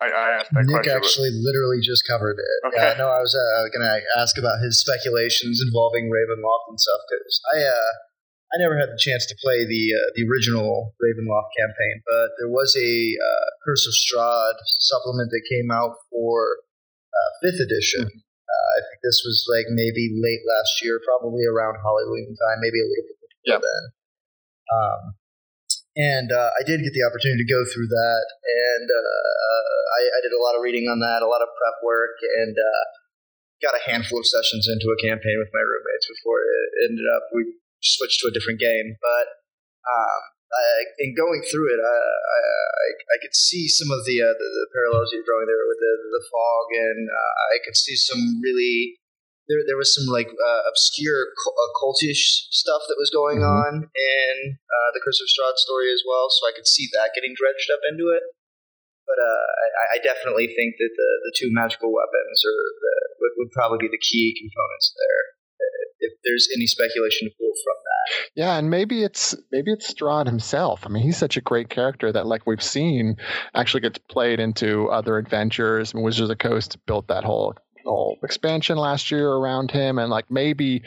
I, I asked that Nick question. actually literally just covered it. Okay. Yeah, no, I was uh, going to ask about his speculations involving Ravenloft and stuff because I uh, I never had the chance to play the uh, the original Ravenloft campaign, but there was a uh, Curse of Strahd supplement that came out for uh, fifth edition. Uh, I think this was like maybe late last year, probably around Halloween time, maybe a little bit before Yep. then. Um, and uh, I did get the opportunity to go through that, and uh, I, I did a lot of reading on that, a lot of prep work, and uh, got a handful of sessions into a campaign with my roommates before it ended up we switched to a different game. But um, I, in going through it, I, I, I, could see some of the, uh, the the parallels you're drawing there with the the fog, and uh, I could see some really there there was some like uh, obscure cul- uh, cultish stuff that was going Mhm. on in uh, the Curse of Strahd story as well, so I could see that getting dredged up into it. But uh, I, I definitely think that the, the two magical weapons are the, would, would probably be the key components there. There's any speculation to pull from that. Yeah, and maybe it's maybe it's Strahd himself. I mean, he's such a great character that, like we've seen, actually gets played into other adventures. And Wizards of the Coast built that whole whole expansion last year around him, and like maybe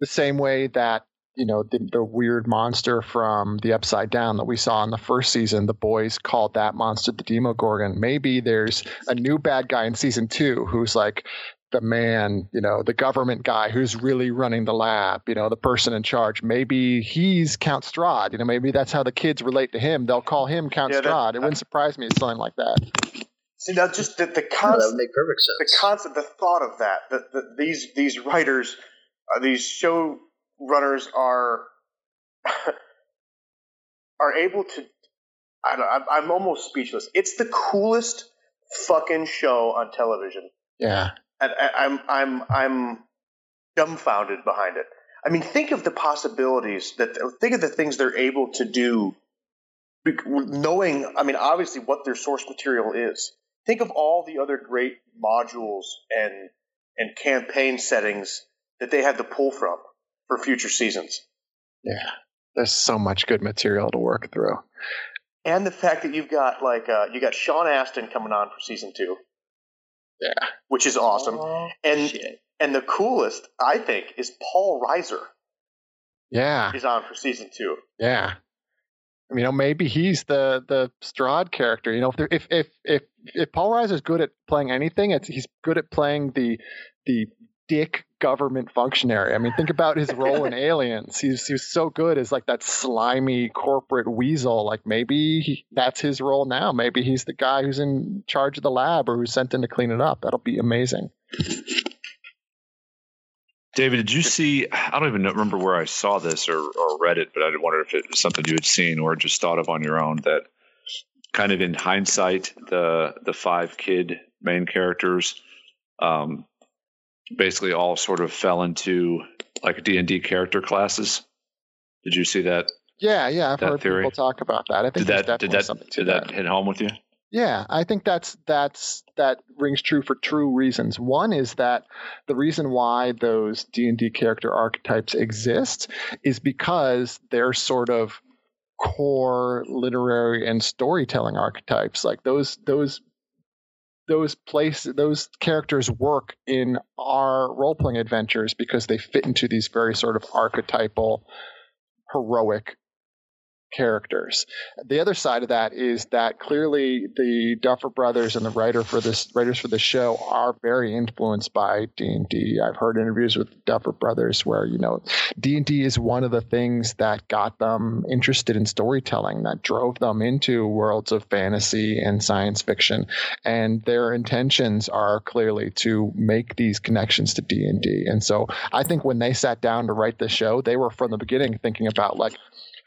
the same way that you know the, the weird monster from the Upside Down that we saw in the first season, the boys called that monster the Demogorgon. Maybe there's a new bad guy in season two who's like the man, you know, the government guy who's really running the lab, you know, the person in charge. Maybe he's Count Strahd. You know, maybe that's how the kids relate to him. They'll call him Count Yeah, that- It wouldn't surprise me if something like that. See, now just the, the that concept, would make perfect sense. the concept, the thought of that, that, that these these writers, uh, these show runners are are able to. I don't, I'm, I'm almost speechless. It's the coolest fucking show on television, Yeah. And I, I'm I'm I'm dumbfounded behind it. I mean, think of the possibilities that think of the things they're able to do, knowing. I mean, obviously, what their source material is. Think of all the other great modules and and campaign settings that they had to pull from for future seasons, Yeah. There's so much good material to work through. and the fact that you've got like uh, you got Sean Astin coming on for season two, Yeah. which is awesome. Oh, and Shit. and the coolest, I think, is Paul Reiser Yeah. He's on for season two. Yeah. You know, maybe he's the the Strahd character. You know, if there, if if if if Paul Reiser's good at playing anything, it's he's good at playing the the dick government functionary. I mean, think about his role in Aliens. He's he was so good as like that slimy corporate weasel. Like maybe he, that's his role now. Maybe he's the guy who's in charge of the lab or who's sent in to clean it up. That'll be amazing. David, did you see? I don't even know, remember where I saw this or, or read it, but I wondered if it was something you had seen or just thought of on your own. That kind of in hindsight, the the five kid main characters, um, basically all sort of fell into like D and D character classes. Did you see that? Yeah, yeah, I've That heard theory. people talk about that. I think Did that did that something to did that hit home with you? Yeah, I think that's that's that rings true for true reasons. One is that the reason why those D and D character archetypes exist is because they're sort of core literary and storytelling archetypes. Like those those those place those characters work in our role playing adventures because they fit into these very sort of archetypal heroic characters. The other side of that is that clearly the Duffer brothers and the writer for this writers for the show are very influenced by D&D. I've heard interviews with Duffer brothers where, you know, D&D is one of the things that got them interested in storytelling that drove them into worlds of fantasy and science fiction and their intentions are clearly to make these connections to D&D. And so I think when they sat down to write the show, they were from the beginning thinking about like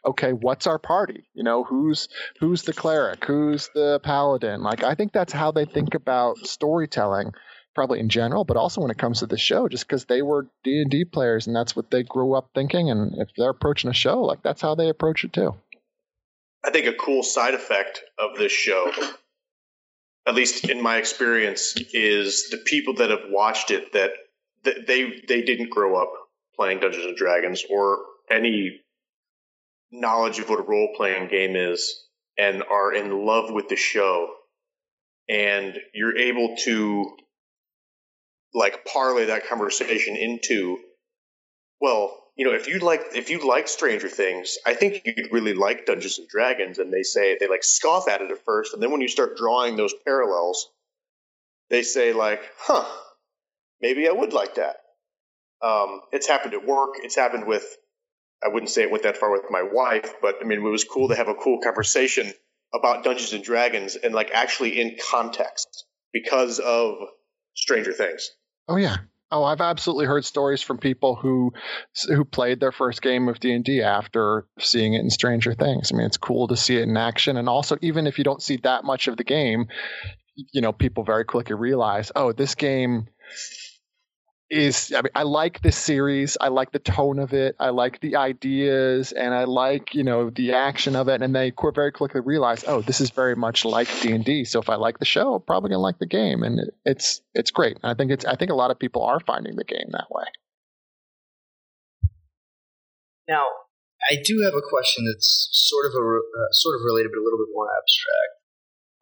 okay, what's our party? You know, who's who's the cleric, who's the paladin? Like I think that's how they think about storytelling probably in general, but also when it comes to the show, just because they were D and D players and that's what they grew up thinking. And if they're approaching a show, like that's how they approach it too. I think a cool side effect of this show, at least in my experience, is the people that have watched it that, they they didn't grow up playing Dungeons and Dragons or any knowledge of what a role playing game is and are in love with the show. And you're able to like parlay that conversation into well you know if you like if you like stranger things i think you'd really like dungeons and dragons. And they say they like scoff at it at first. And then when you start drawing those parallels they say like huh maybe i would like that. Um, it's happened at work. It's happened with I wouldn't say it went that far with my wife, but I mean, it was cool to have a cool conversation about Dungeons and Dragons and like actually in context because of Stranger Things. Oh yeah. Oh, I've absolutely heard stories from people who who played their first game of D and D after seeing it in Stranger Things. I mean, it's cool to see it in action, and also even if you don't see that much of the game, you know, people very quickly realize, oh, this game is I mean I like this series. I like the tone of it. I like the ideas, and I like you know the action of it. And they very quickly realize, oh, this is very much like D and D. So if I like the show, I'm probably gonna like the game, and it's it's great. I think it's I think a lot of people are finding the game that way. Now, I do have a question that's sort of a uh, sort of related, but a little bit more abstract.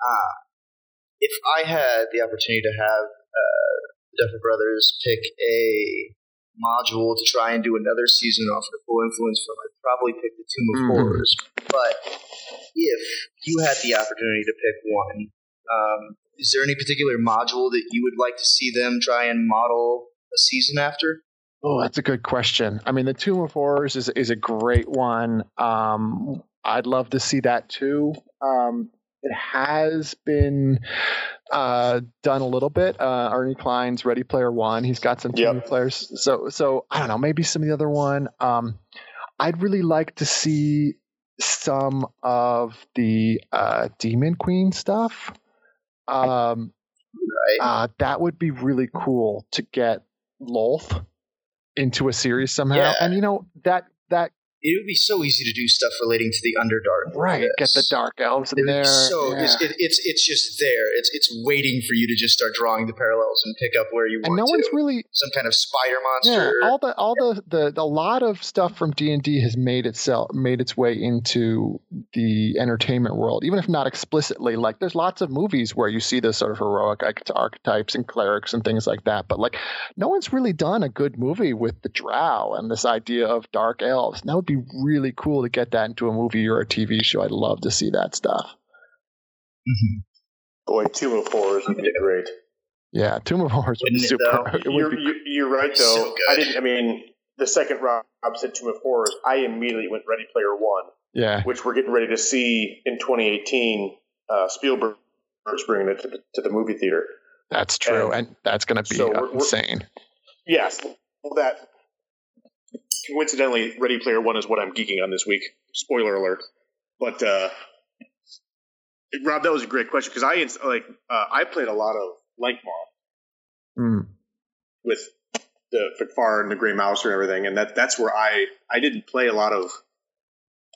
Uh, if I had the opportunity to have uh, Duffer Brothers pick a module to try and do another season off the full influence from, I'd probably pick the Tomb of mm-hmm. Horrors. But if you had the opportunity to pick one, um, is there any particular module that you would like to see them try and model a season after? Oh, that's a good question. I mean, the Tomb of Horrors is is a great one. Um, I'd love to see that too. Um, it has been uh, done a little bit. Uh, Ernie Cline's Ready Player One. He's got some team yep. players. So so I don't know. Maybe some of the other one. Um, I'd really like to see some of the uh, Demon Queen stuff. Um, right. Uh, that would be really cool to get Lolth into a series somehow. Yeah. And you know that that it would be so easy to do stuff relating to the Underdark. Right, get the dark elves in there. So yeah. it's, it, it's it's just there. It's it's waiting for you to just start drawing the parallels and pick up where you want. And no to. one's really some kind of spider monster. Yeah, all the all the, the the a lot of stuff from D and D has made itself made its way into the entertainment world, even if not explicitly. Like there's lots of movies where you see this sort of heroic archetypes and clerics and things like that. But like no one's really done a good movie with the Drow and this idea of dark elves. And that would be really cool to get that into a movie or a TV show. I'd love to see that stuff. Mm-hmm. Boy, Tomb of Horrors would be great. Yeah, Tomb of Horrors would be super. You're, be, you're, right, though. So I didn't. I mean, the second Rob said Tomb of Horrors, I immediately went Ready Player One. Yeah, which we're getting ready to see in 2018. Uh, Spielberg is bringing it to the, to the movie theater. That's true, and, and that's going to be so we're, insane. We're, yes, that coincidentally, Ready Player One is what I'm geeking on this week. Spoiler alert. But uh, Rob, that was a great question because I like uh, I played a lot of Lankhmar mm. with the Fafhrd and the Gray Mouse and everything, and that that's where I I didn't play a lot of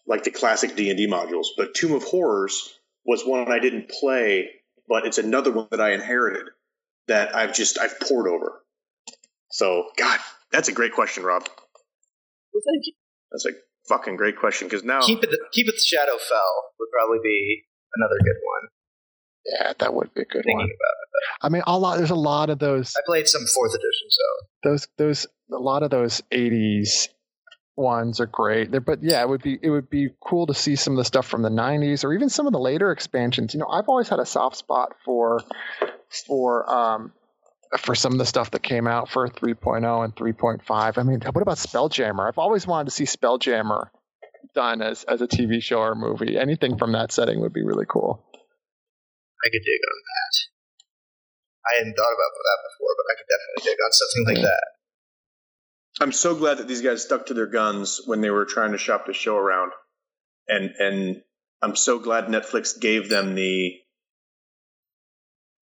like the classic D and D modules, but Tomb of Horrors was one I didn't play, but it's another one that I inherited that I've just I've poured over. So, God, that's a great question, Rob. Well, thank you. That's a fucking great question because now keep it keep it Shadowfell would probably be another good one. Yeah, that would be a good Thinking one. About it, I mean, a lot. There's a lot of those. I played some fourth edition, so those those a lot of those '80s ones are great. They're, but yeah, it would be it would be cool to see some of the stuff from the '90s or even some of the later expansions. You know, I've always had a soft spot for for um, for some of the stuff that came out for 3.0 and 3.5. I mean, what about Spelljammer? I've always wanted to see Spelljammer done as as a TV show or movie. Anything from that setting would be really cool. I could dig on that. I hadn't thought about that before, but I could definitely dig on something like that. I'm so glad that these guys stuck to their guns when they were trying to shop the show around, and and I'm so glad Netflix gave them the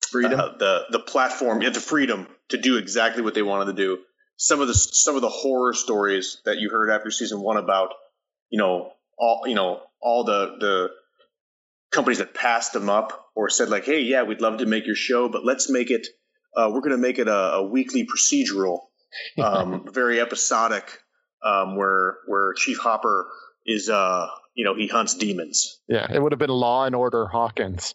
Freedom. uh, the the platform, yeah, the freedom to do exactly what they wanted to do. Some of the some of the horror stories that you heard after season one about, you know, all you know, all the the companies that passed them up or said like, hey, yeah, we'd love to make your show, but let's make it. Uh, we're going to make it a, a weekly procedural, um, very episodic, um, where where Chief Hopper is, uh, you know, he hunts demons. Yeah, it would have been Law and Order Hawkins.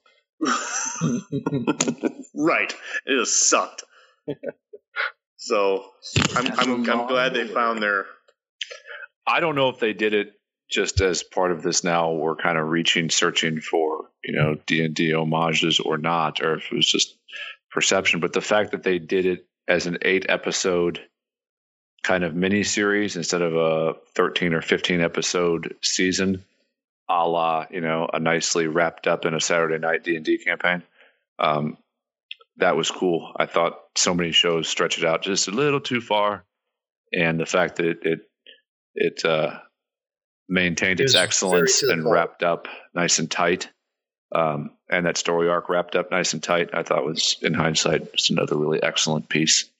Right. It just sucked. so I'm I'm, I'm glad they found their I don't know if they did it just as part of this now. We're kind of reaching, searching for you know D and D homages or not, or if it was just perception. But the fact that they did it as an eight episode kind of mini series instead of a 13 or 15 episode season a la you know a nicely wrapped up in a saturday night d&d campaign. Um, that was cool. I thought so many shows stretch it out just a little too far and the fact that it it, it uh, maintained It its excellence and wrapped up nice and tight um, and that story arc wrapped up nice and tight i thought was in hindsight just another really excellent piece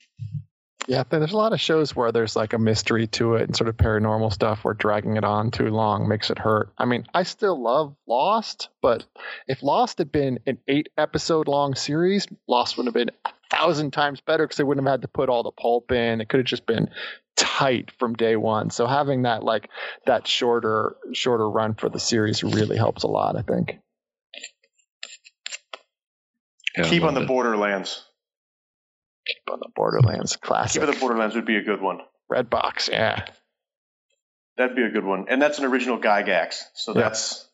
Yeah, there's a lot of shows where there's like a mystery to it and sort of paranormal stuff where dragging it on too long makes it hurt. I mean, I still love Lost, but if Lost had been an eight episode long series, Lost would have been a thousand times better because they wouldn't have had to put all the pulp in. It could have just been tight from day one. So having that like that shorter shorter run for the series really helps a lot, I think. Yeah, Keep on the it. Borderlands. Keep on the Borderlands classic. Keep on the Borderlands would be a good one. Red box, yeah. That'd be a good one, and that's an original Gygax. So Yeah. that's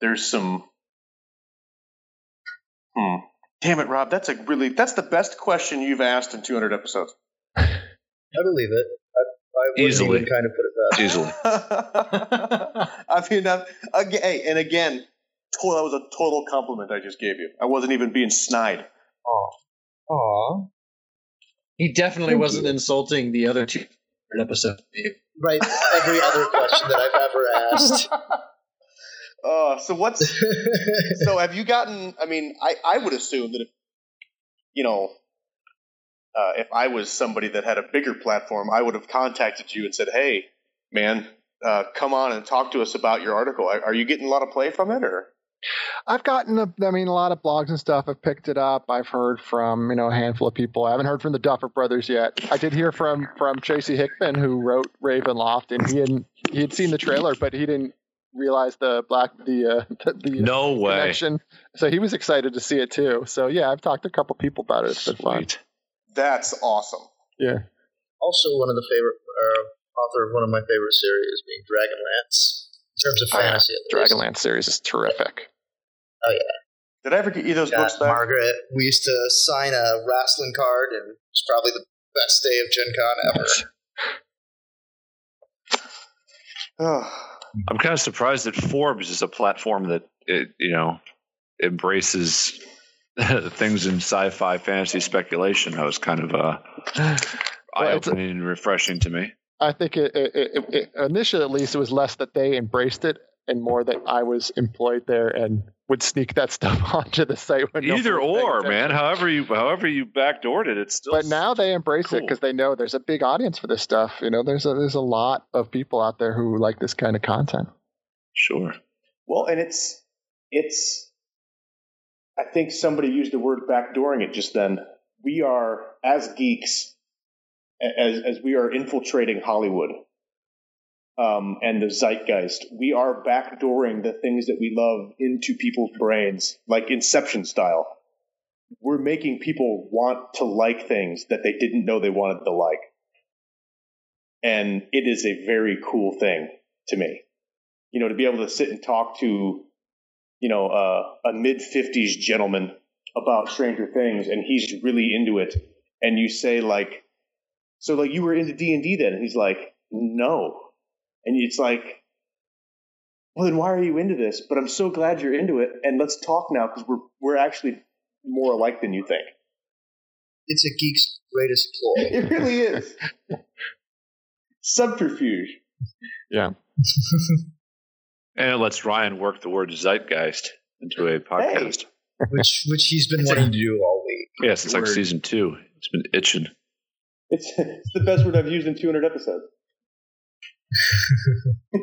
there's some. Hmm. Damn it, Rob. That's a really that's the best question you've asked in 200 episodes. I believe it. I, I wouldn't Easily. even kind of put it past. easily I mean, that, again, hey, and again, total, that was a total compliment I just gave you. I wasn't even being snide. Oh. Aw. He definitely Thank wasn't you. insulting the other two episodes. Right. Every other question that I've ever asked. Uh, so what's so have you gotten? I mean, I I would assume that if you know. Uh, if I was somebody that had a bigger platform, I would have contacted you and said, "Hey, man, uh, come on and talk to us about your article. Are, are you getting a lot of play from it, or I've gotten, a, I mean, a lot of blogs and stuff. I've picked it up. I've heard from, you know, a handful of people. I haven't heard from the Duffer Brothers yet. I did hear from from Tracy Hickman, who wrote Ravenloft, and he hadn't he had seen the trailer, but he didn't realize the black the uh, the, the no way connection. So he was excited to see it too. So yeah, I've talked to a couple people about it. It's been fun. That's awesome?" Yeah. Also, one of the favorite uh, author of one of my favorite series being Dragonlance. In terms of Oh, yeah. fantasy, at. Dragonlance series is terrific. Oh yeah. Did I ever get you those Yeah, books back? Margaret. We used to sign a wrestling card, and it's probably the best day of Gen Con ever. Oh, I'm kind of surprised that Forbes is a platform that it, you know embraces things in sci-fi fantasy speculation. That was kind of uh, eye-opening and refreshing to me. I think it, it, it, it, initially, at least, it was less that they embraced it and more that I was employed there and would sneak that stuff onto the site. When Either was or, man. However you however you backdoored it, it's still. But now they embrace it because they know there's a big audience for this stuff. You know, there's a there's a lot of people out there who like this kind of content. sure. well, and it's it's. I think somebody used the word backdooring it just then. We are as geeks, a- as as we are infiltrating Hollywood, um, and the zeitgeist. We are backdooring the things that we love into people's brains, like Inception style. We're making people want to like things that they didn't know they wanted to like. and it is a very cool thing to me. You know, to be able to sit and talk to, you know, uh, a mid fifties gentleman about Stranger Things, and he's really into it, and you say like, so like you were into D and D then, and he's like, no, and it's like, well then why are you into this? But I'm so glad you're into it, and let's talk now because we're we're actually more alike than you think. It's a geek's greatest ploy. It really is. Subterfuge. Yeah. And it lets Ryan work the word zeitgeist into a podcast. which which he's been wanting to do all week. Yes, it's like season two. It's been itching. It's, it's the best word I've used in 200 episodes.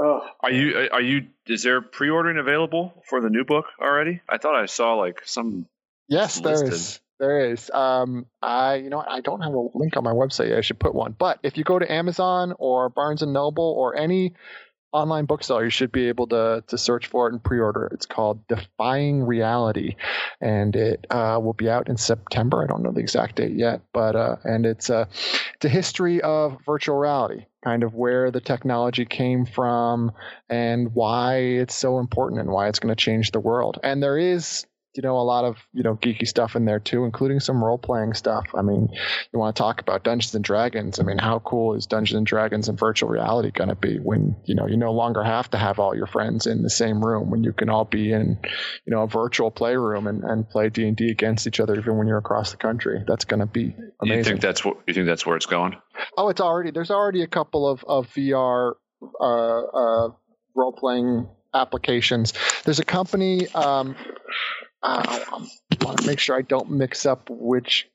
oh, Are you? Are you? Is there pre-ordering available for the new book already? I thought I saw like some. Yes, It's there listed. is. There is. Um, I, you know, I don't have a link on my website. I should put one. But if you go to Amazon or Barnes and Noble or any online bookseller, you should be able to to search for it and pre-order it. It's called Defying Reality, and it uh, will be out in September. I don't know the exact date yet, but uh, and it's a it's a history of virtual reality, kind of where the technology came from and why it's so important and why it's going to change the world. And there is you know a lot of you know geeky stuff in there too including some role playing stuff i mean you want to talk about dungeons and dragons i mean how cool is dungeons and dragons and virtual reality going to be when you know you no longer have to have all your friends in the same room when you can all be in you know a virtual playroom and, and play d&d against each other even when you're across the country that's going to be amazing You think that's what? You think that's where it's going? Oh, it's already there's already a couple of of VR uh, uh, role playing applications. There's a company. Um, I want to make sure I don't mix up which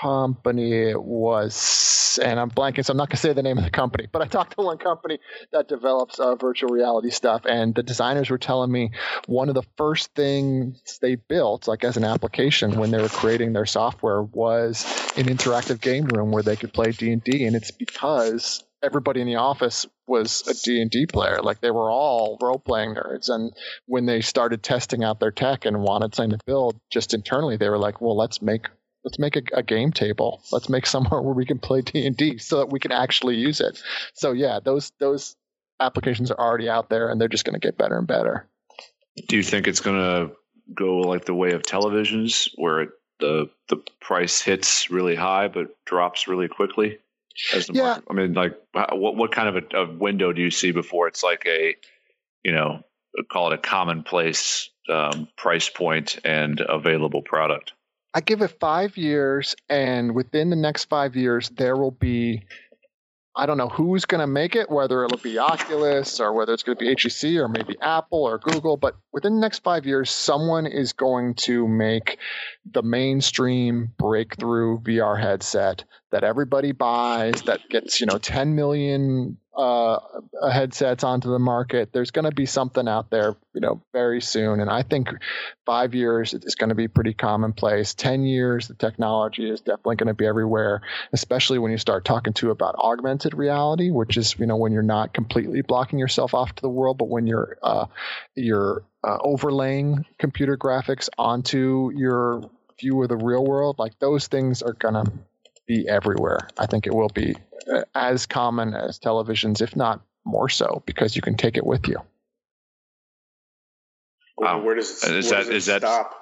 company it was, and I'm blanking, so I'm not going to say the name of the company. But I talked to one company that develops uh, virtual reality stuff, and the designers were telling me one of the first things they built, like as an application when they were creating their software, was an interactive game room where they could play D and D, and it's because everybody in the office was a D&D player. Like they were all role-playing nerds. And when they started testing out their tech and wanted something to build just internally, they were like, well, let's make let's make a, a game table. Let's make somewhere where we can play D&D so that we can actually use it. So yeah, those those applications are already out there and they're just going to get better and better. Do you think it's going to go like the way of televisions, where it, the the price hits really high but drops really quickly? As the Yeah. market, I mean, like, what what kind of a, a window do you see before it's like a, you know, call it a commonplace um, price point and available product? I give it five years, and within the next five years, there will be. I don't know who's going to make it, whether it'll be Oculus or whether it's going to be HTC or maybe Apple or Google. But within the next five years, someone is going to make the mainstream breakthrough VR headset that everybody buys, that gets you know 10 million uh, headsets onto the market. There's going to be something out there, you know, very soon. And I think five years is going to be pretty commonplace. Ten years, the technology is definitely going to be everywhere. Especially when you start talking to about augmented reality, which is you know when you're not completely blocking yourself off to the world, but when you're uh, you're uh, overlaying computer graphics onto your view of the real world. Like those things are going to be everywhere. I think it will be uh, as common as televisions, if not more so, because you can take it with you. Wow. Where does it, Is where that- does it is that- stop?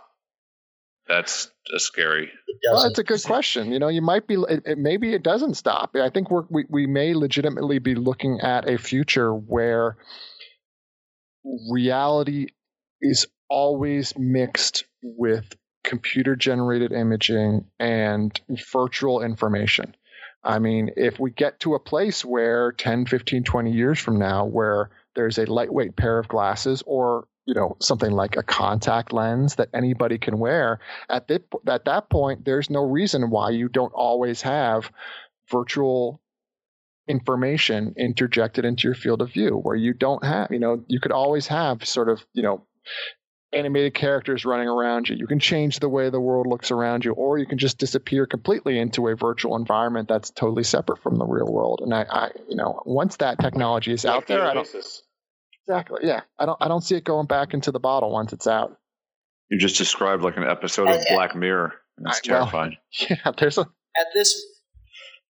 That's a scary. It Well, that's a good question. You know, you might be. It, it, maybe it doesn't stop. I think we're, we we may legitimately be looking at a future where reality is always mixed with computer generated imaging and virtual information. I mean, if we get to a place where 10, 15, 20 years from now, where there's a lightweight pair of glasses or you know something like a contact lens that anybody can wear at that at that point there's no reason why you don't always have virtual information interjected into your field of view where you don't have you know you could always have sort of you know animated characters running around you. You can change the way the world looks around you or you can just disappear completely into a virtual environment that's totally separate from the real world. And i, I you know once that technology is out Like the there i don't exactly yeah. I don't i don't see it going back into the bottle once it's out. You just described like an episode oh, of I- I- Black Mirror. That's I- well, terrifying. yeah there's a at this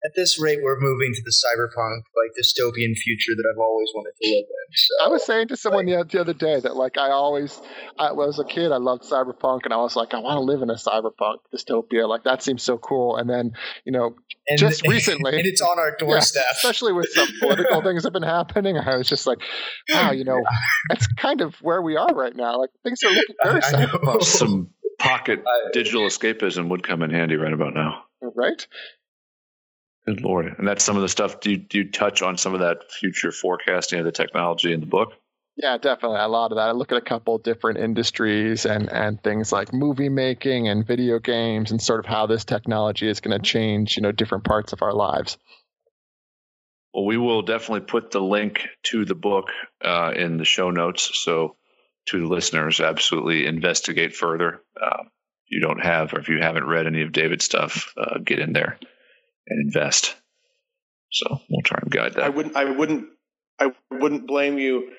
at this rate, we're moving to the cyberpunk, like dystopian future that I've always wanted to live in. So, I was saying to someone the, the other day that like I always, I, when I was a kid, I loved cyberpunk, and I was like, I want to live in a cyberpunk dystopia. Like that seems so cool. And then you know, and, just recently, and it's on our doorstep. Yeah, especially with some political things that have been happening, I was just like, wow, you know, that's kind of where we are right now. Like things are looking very cyberpunk. Some pocket digital escapism would come in handy right about now. Right. Good lord! And that's some of the stuff. Do you, do you touch on some of that future forecasting of the technology in the book? Yeah, definitely. A lot of that. I look at a couple different industries and, and things like movie making and video games and sort of how this technology is going to change, you know, different parts of our lives. Well, we will definitely put the link to the book uh, in the show notes. So to the listeners, absolutely investigate further. Uh, if you don't have, or if you haven't read any of David's stuff, uh, get in there and invest. So we'll try and guide that. I wouldn't. I wouldn't. I wouldn't blame you,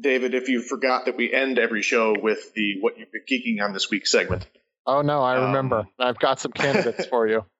David, if you forgot that we end every show with the "What You've Been Geeking on This Week" segment. Oh no, I remember. Um, I've got some candidates for you.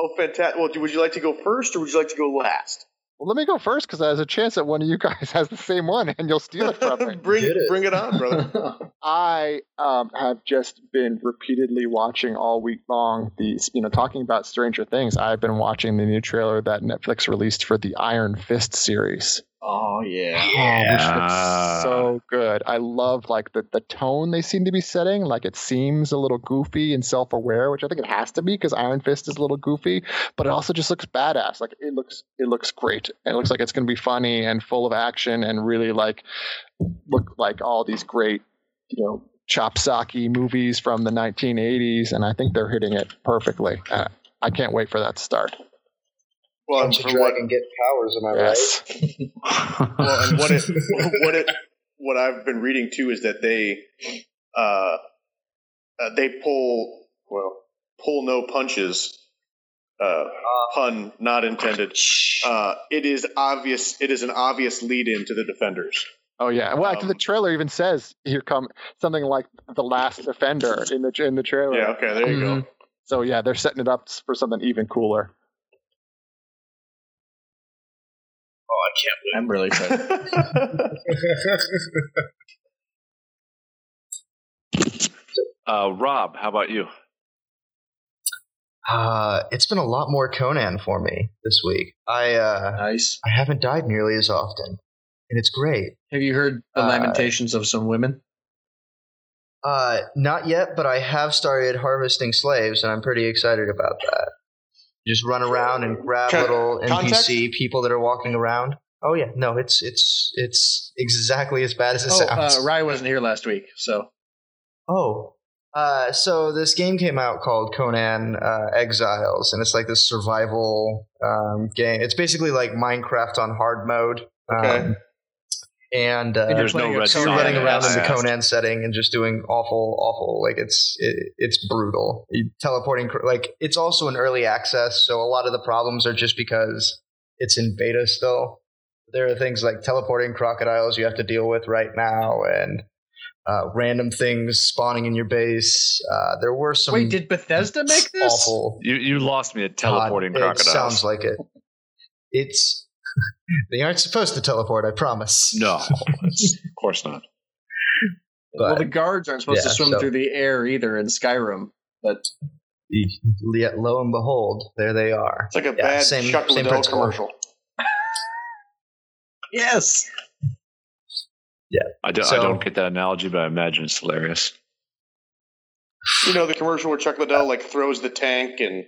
Oh, fantastic! Well, would you like to go first, or would you like to go last? Well, let me go first because there's a chance that one of you guys has the same one and you'll steal it from me. bring, it. bring it on, brother. I um, have just been repeatedly watching all week long these, you know, talking about Stranger Things. I've been watching the new trailer that Netflix released for the Iron Fist series. Oh yeah, yeah. which looks so good. I love like the the tone they seem to be setting. Like it seems a little goofy and self aware, which I think it has to be because Iron Fist is a little goofy, but it also just looks badass. Like it looks it looks great, and it looks like it's going to be funny and full of action and really like look like all these great you know chopsocky movies from the 1980s, and I think they're hitting it perfectly. Uh, I can't wait for that to start. Well, Punch a dragon, what, get powers. Am I yes. right? well, and what it, what it, what I've been reading too is that they, uh, uh, they pull well, pull no punches. Uh, uh, pun not intended. Uh, it is obvious. It is an obvious lead in to the defenders. Oh yeah. Well, um, the trailer even says here come something like the last defender in the in the trailer. Yeah. Okay. There you mm-hmm. go. So yeah, they're setting it up for something even cooler. I can't wait. I'm really excited. uh, Rob, how about you? Uh, it's been a lot more Conan for me this week. I uh, nice. I haven't died nearly as often, and it's great. Have you heard the uh, lamentations of some women? Uh, not yet, but I have started harvesting slaves, and I'm pretty excited about that. Just run around and grab little NPC context? people that are walking around. Oh yeah, no, it's it's it's exactly as bad as it oh, sounds. Uh, Ry wasn't here last week, so. Oh, uh, so this game came out called Conan uh, Exiles, and it's like this survival um, game. It's basically like Minecraft on hard mode. Okay. Um, and, uh, and there's no red so running around in the Conan setting and just doing awful, awful. Like it's it, it's brutal. You teleporting like it's also an early access, so a lot of the problems are just because it's in beta still. There are things like teleporting crocodiles you have to deal with right now, and uh, random things spawning in your base. Uh, there were some. Wait, did Bethesda make this? Awful. You you lost me at teleporting God, crocodiles. It sounds like it. It's they aren't supposed to teleport. I promise. No, of course not. But, well, the guards aren't supposed yeah, to swim so, through the air either in Skyrim. But yet, lo and behold, there they are. It's like a yeah, bad same, Chuck same Liddell commercial. yes. Yeah. I, do, so, I don't get that analogy, but I imagine it's hilarious. You know the commercial where Chuck Liddell like throws the tank and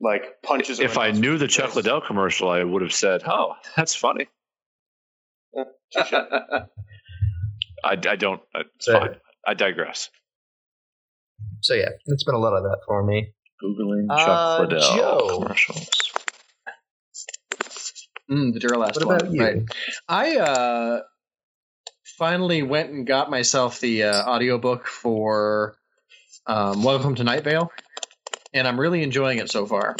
like punches. If I knew the Chuck Liddell commercial, I would have said, "Oh, that's funny." I, I don't. It's so, fine. I digress. So yeah, it's been a lot of that for me. Googling Chuck uh, Liddell Joe. commercials. Mm, the Duralast what one. About you? Right. I uh, finally went and got myself the uh, audiobook for um, Welcome to Night Vale and I'm really enjoying it so far.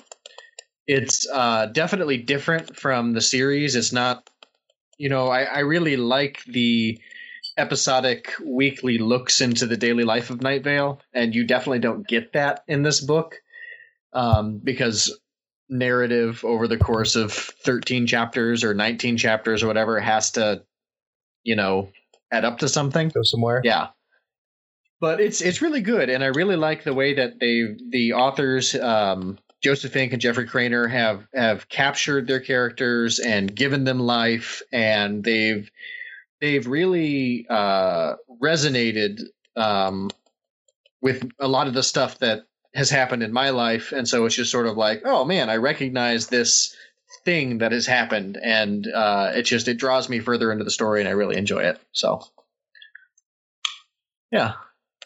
It's uh, definitely different from the series. It's not, you know, I, I really like the episodic weekly looks into the daily life of Night Vale, and you definitely don't get that in this book um, because narrative over the course of 13 chapters or 19 chapters or whatever has to, you know, add up to something. Go somewhere. Yeah. But it's it's really good, and I really like the way that they the authors um, Joseph Fink and Jeffrey Cranor have have captured their characters and given them life, and they've they've really uh, resonated um, with a lot of the stuff that has happened in my life, and so it's just sort of like, oh man, I recognize this thing that has happened, and uh, it just it draws me further into the story, and I really enjoy it. So, yeah,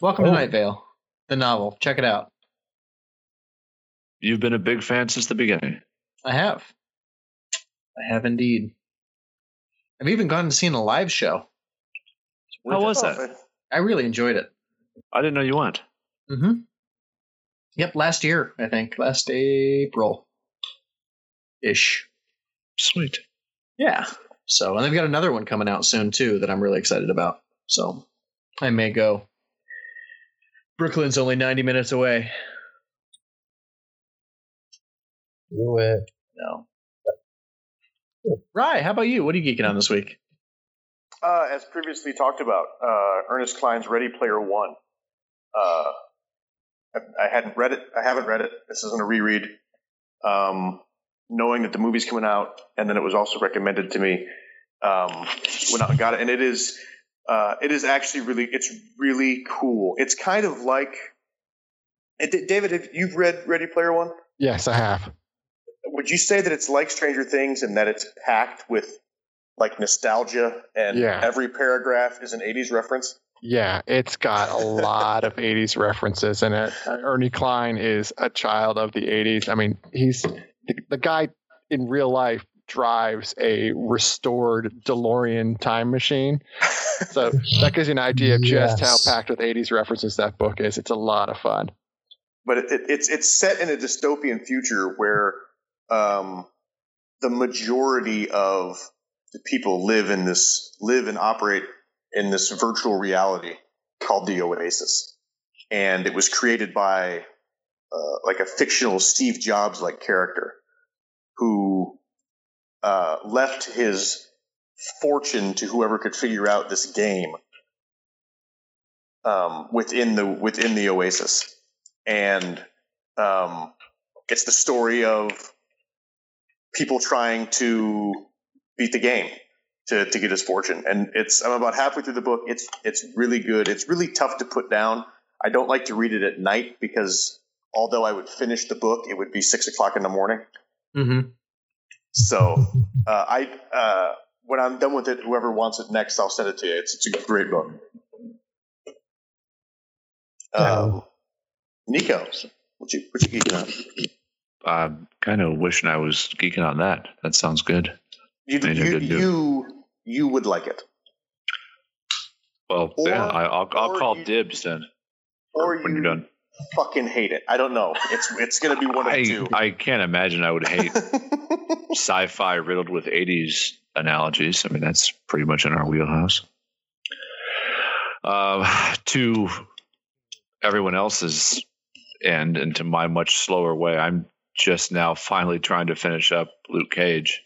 welcome Oh. to Night Vale, the novel. Check it out. You've been a big fan since the beginning. I have, I have indeed. I've even gone and seen a live show. How was that? I really enjoyed it. I didn't know you went. Mm-hmm. Yep, last year I think, last April, ish. Sweet. Yeah. So, and they've got another one coming out soon too that I'm really excited about. So, I may go. Brooklyn's only 90 minutes away. Do it. No. Ry, how about you? What are you geeking on this week? Uh, as previously talked about, uh, Ernest Cline's Ready Player One. Uh, I, I hadn't read it. I haven't read it. This isn't a reread. Um, knowing that the movie's coming out, and then it was also recommended to me. Um, went out and got it, and it is. Uh, it is actually really. It's really cool. It's kind of like. D- David, have you've read Ready Player One? Yes, I have. Would you say that it's like Stranger Things and that it's packed with like nostalgia and Yeah. every paragraph is an 80s reference? Yeah, it's got a lot of 80s references in it. Uh, Ernie Cline is a child of the 80s. I mean, he's the, the guy in real life drives a restored DeLorean time machine. So that gives you an idea of just how packed with 80s references that book is. It's a lot of fun. But it, it, it's it's set in a dystopian future where um, the majority of the people live in this live and operate in this virtual reality called the Oasis, and it was created by uh, like a fictional Steve Jobs like character who uh, left his fortune to whoever could figure out this game um, within the within the Oasis, and um, it's the story of people trying to beat the game to, to get his fortune. And it's I'm about halfway through the book. It's it's really good. It's really tough to put down. I don't like to read it at night because although I would finish the book, it would be six o'clock in the morning. Mm-hmm. So uh, I uh, when I'm done with it, whoever wants it next, I'll send it to you. It's it's a great book. Um, Nico, what you what you geeking on? I'm kind of wishing I was geeking on that. That sounds good. You you, good you you would like it, Well, Or- yeah, I, I'll I'll call you- dibs then or when you you're done. Fucking hate it. I don't know. It's it's gonna be one of I two. I can't imagine I would hate sci-fi riddled with 80s analogies. I mean, that's pretty much in our wheelhouse. Uh, to everyone else's end and to my much slower way, I'm just now finally trying to finish up Luke Cage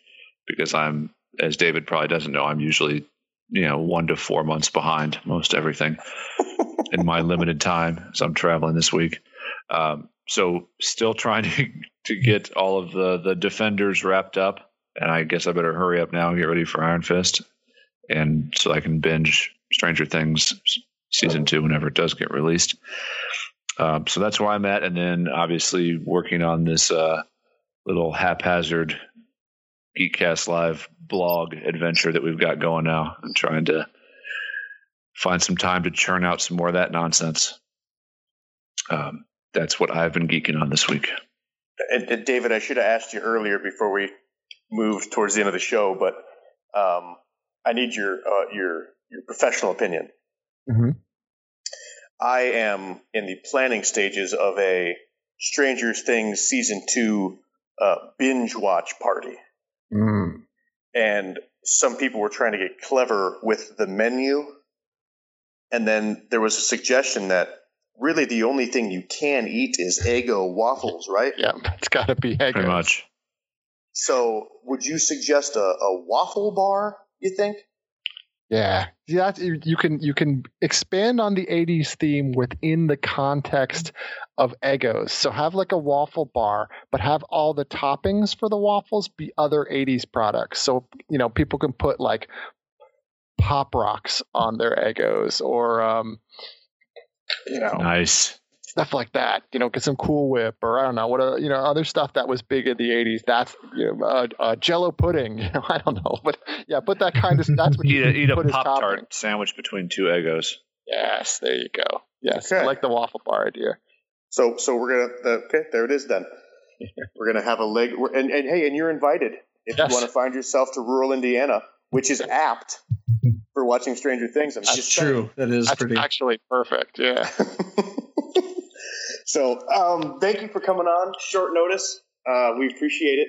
because I'm, as David probably doesn't know, I'm usually, you know, one to four months behind most everything in my limited time So I'm traveling this week. Um, so still trying to to get all of the the defenders wrapped up, and I guess I better hurry up now and get ready for Iron Fist, and so I can binge Stranger Things season two whenever it does get released. Um, so that's where I'm at, and then obviously working on this uh, little haphazard Geekcast Live blog adventure that we've got going now. I'm trying to find some time to churn out some more of that nonsense. Um, that's what I've been geeking on this week. and, and David, I should have asked you earlier before we moved towards the end of the show, but um, I need your uh, your your professional opinion. Mhm. I am in the planning stages of a Stranger Things season two uh, binge watch party, Mm. and some people were trying to get clever with the menu, and then there was a suggestion that really the only thing you can eat is Eggo waffles, right? Yeah, it's got to be Pretty Eggo. much. So, would you suggest a, a waffle bar? You think? Yeah, yeah. You you can you can expand on the '80s theme within the context of Eggos. So have like a waffle bar, but have all the toppings for the waffles be other '80s products. So you know people can put like pop rocks on their Eggos or um, you know, Nice. Stuff like that. You know, get some Cool Whip, or I don't know what uh, you know other stuff that was big in the '80s. That's you know, uh, uh, Jello pudding. You know, I don't know, but yeah, put that kind of. That's what Eat you a, can eat a put as Pop topping. Tart sandwich between two Eggos. Yes, there you go. Yes, I like the waffle bar idea. So, so we're gonna the, okay. There it is. Then we're gonna have a leg. we're- And, and hey, and you're invited if Yes. you want to find yourself to rural Indiana, which is apt for watching Stranger Things. I'm That's just saying. true. That is That's pretty. actually perfect. Yeah. So, um, thank you for coming on. Short notice. Uh, we appreciate it.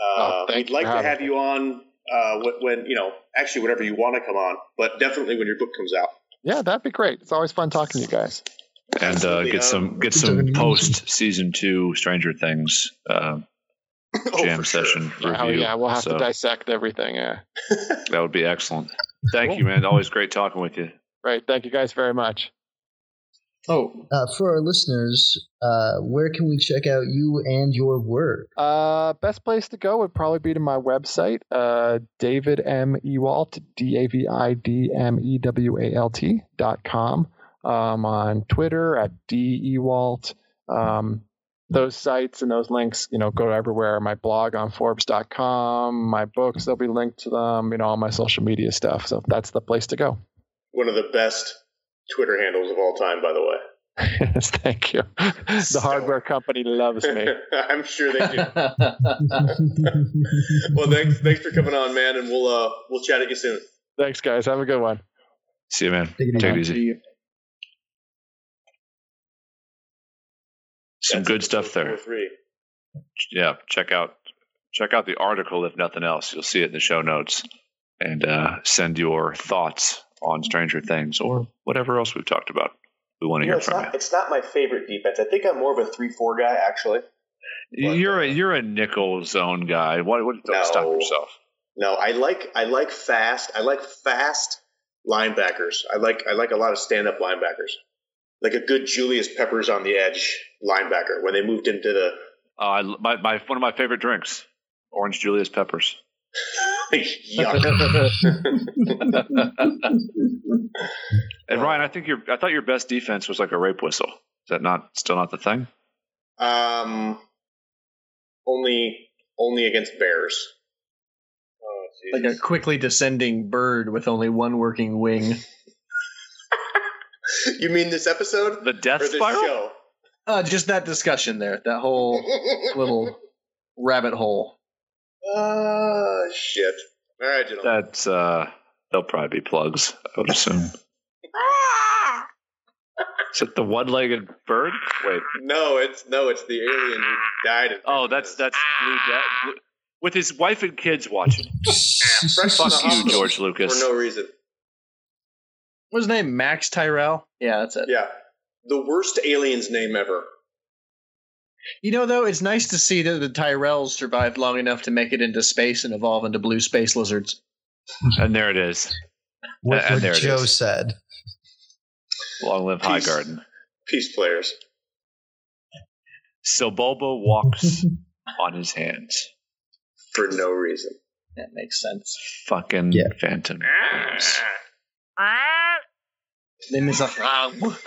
Uh, Oh, we'd like to have me. you on uh, when, when you know, actually, whenever you want to come on, but definitely when your book comes out. Yeah, that'd be great. It's always fun talking to you guys. And uh, get some get some talking to you. post season two Stranger Things uh, Oh, jam for sure. session Oh yeah, we'll have So to dissect everything. Yeah. that would be excellent. Thank Cool. you, man. Always great talking with you. Right. Thank you guys very much. Oh, Uh, for our listeners, uh, where can we check out you and your work? Uh, best place to go would probably be to my website, uh, David M. Ewalt, D A V I D M E W A L T dot com. Um, on Twitter at D Ewalt. Um, those sites and those links, you know, go everywhere. My blog on Forbes.com, my books, they'll be linked to them, you know, all my social media stuff. So that's the place to go. One of the best Twitter handles of all time, by the way. Yes, Thank you. The hardware company loves me. I'm sure they do. well, thanks, thanks for coming on, man, and we'll uh, we'll chat at you soon. Thanks, guys. Have a good one. See you, man. Take it Take it easy. easy. Some That's good stuff there. 403. Yeah, check out check out the article if nothing else. You'll see it in the show notes, and uh, send your thoughts on Stranger Things or whatever else we've talked about. We want to You know, hear from not it's not my favorite defense. I think I'm more of a three four guy actually. you. You're a you're a nickel zone guy. What? what No. stop yourself. No, I like I like fast. I like fast linebackers. I like I like a lot of stand up linebackers. Like a good Julius Peppers on the edge linebacker when they moved into the Uh, my, my one of my favorite drinks, orange Julius Peppers. yuck. And Ryan, I think your I thought your best defense was like a rape whistle. Is that not still not the thing? um, only only against bears. Oh, like a quickly descending bird with only one working wing. you mean this episode The death or this spiral. show? Uh, just that discussion there, that whole little rabbit hole. Ah, shit. All right, gentlemen. That's uh, they'll probably be plugs. I would assume. Is it the one-legged bird? Wait. No, it's no, it's the alien who died. in- Oh, that's that's Blue Dad with his wife and kids watching. fresh from Fuck the you, George Lucas. for no reason. What was his name? Max Tyrell? Yeah, that's it. Yeah, the worst alien's name ever. You know, though, it's nice to see that the Tyrells survived long enough to make it into space and evolve into blue space lizards. And there it is. What, And what there Joe is. said. Long live Highgarden. Peace players. Sebulba walks on his hands. for no reason. That makes sense. Fucking Yeah. Phantom. Ah. Then it's a um.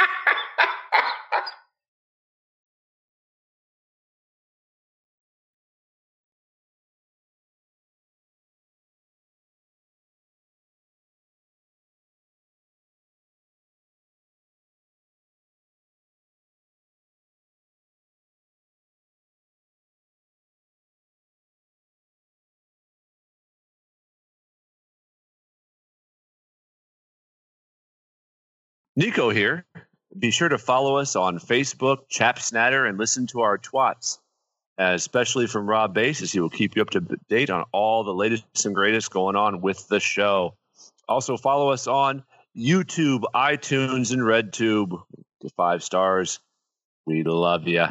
Nico here. Be sure to follow us on Facebook, Chap Snatter, and listen to our twats. Especially from Rob Bases, he will keep you up to date on all the latest and greatest going on with the show. Also, follow us on YouTube, iTunes, and RedTube. Five stars. We love you.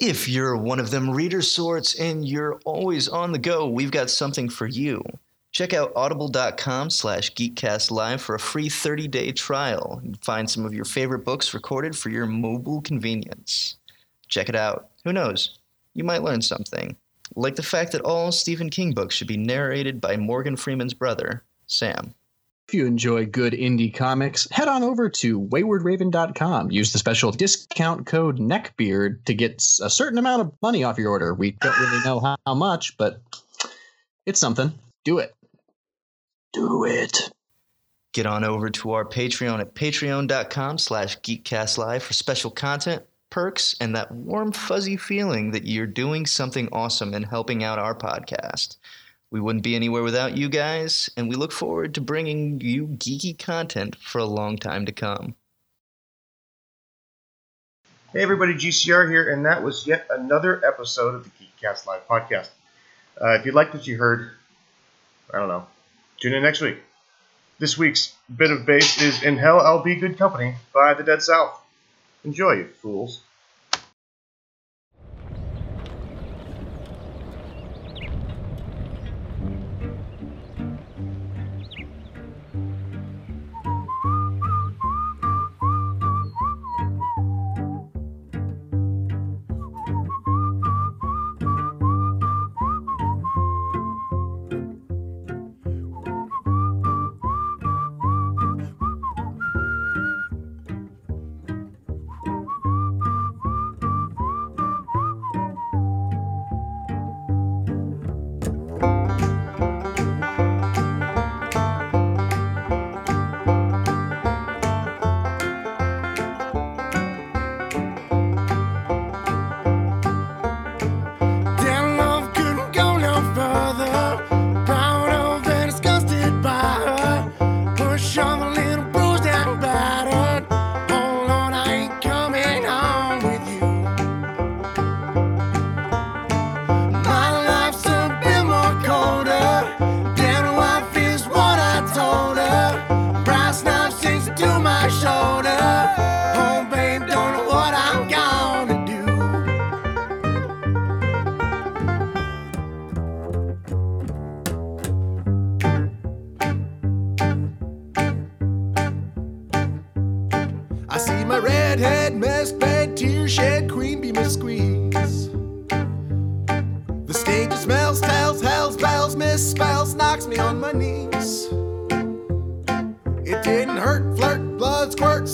If you're one of them reader sorts and you're always on the go, we've got something for you. Check out audible.com slash geekcastlive for a free 30-day trial and find some of your favorite books recorded for your mobile convenience. Check it out. Who knows? You might learn something. Like the fact that all Stephen King books should be narrated by Morgan Freeman's brother, Sam. If you enjoy good indie comics, head on over to waywardraven.com. Use the special discount code NECKBEARD to get a certain amount of money off your order. We don't really know how, how much, but it's something. Do it. Do it. Get on over to our Patreon at patreon.com slash geekcastlive for special content, perks, and that warm, fuzzy feeling that you're doing something awesome and helping out our podcast. We wouldn't be anywhere without you guys, and we look forward to bringing you geeky content for a long time to come. Hey everybody, GCR here, and that was yet another episode of the Geekcast Live podcast. Uh, if you liked what you heard, I don't know, tune in next week. This week's bit of bass is In Hell I'll Be Good Company by the Dead South. Enjoy, you fools.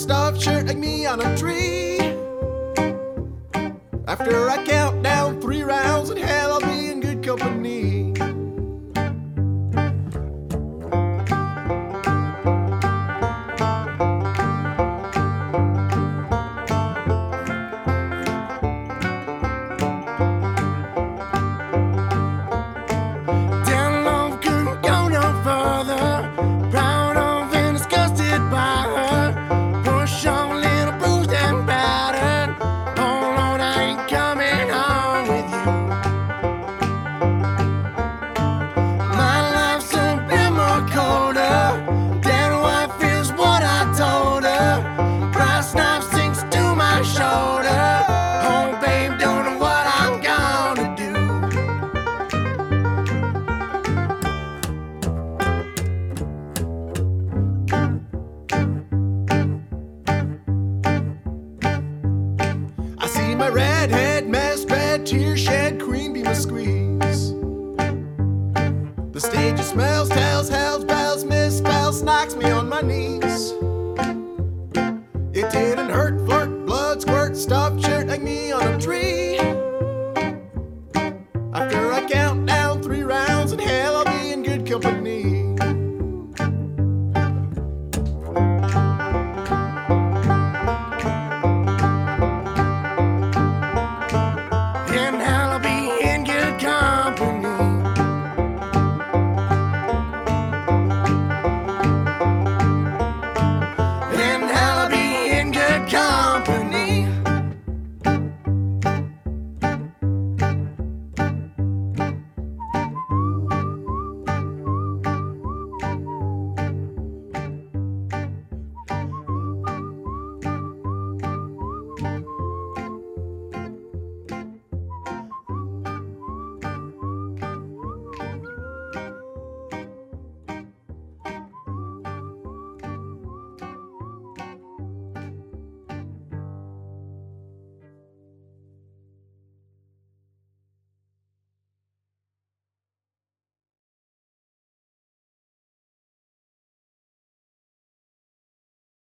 Squirt, shirt like me on a tree. After I count down three rounds in hell, I'll be in good company.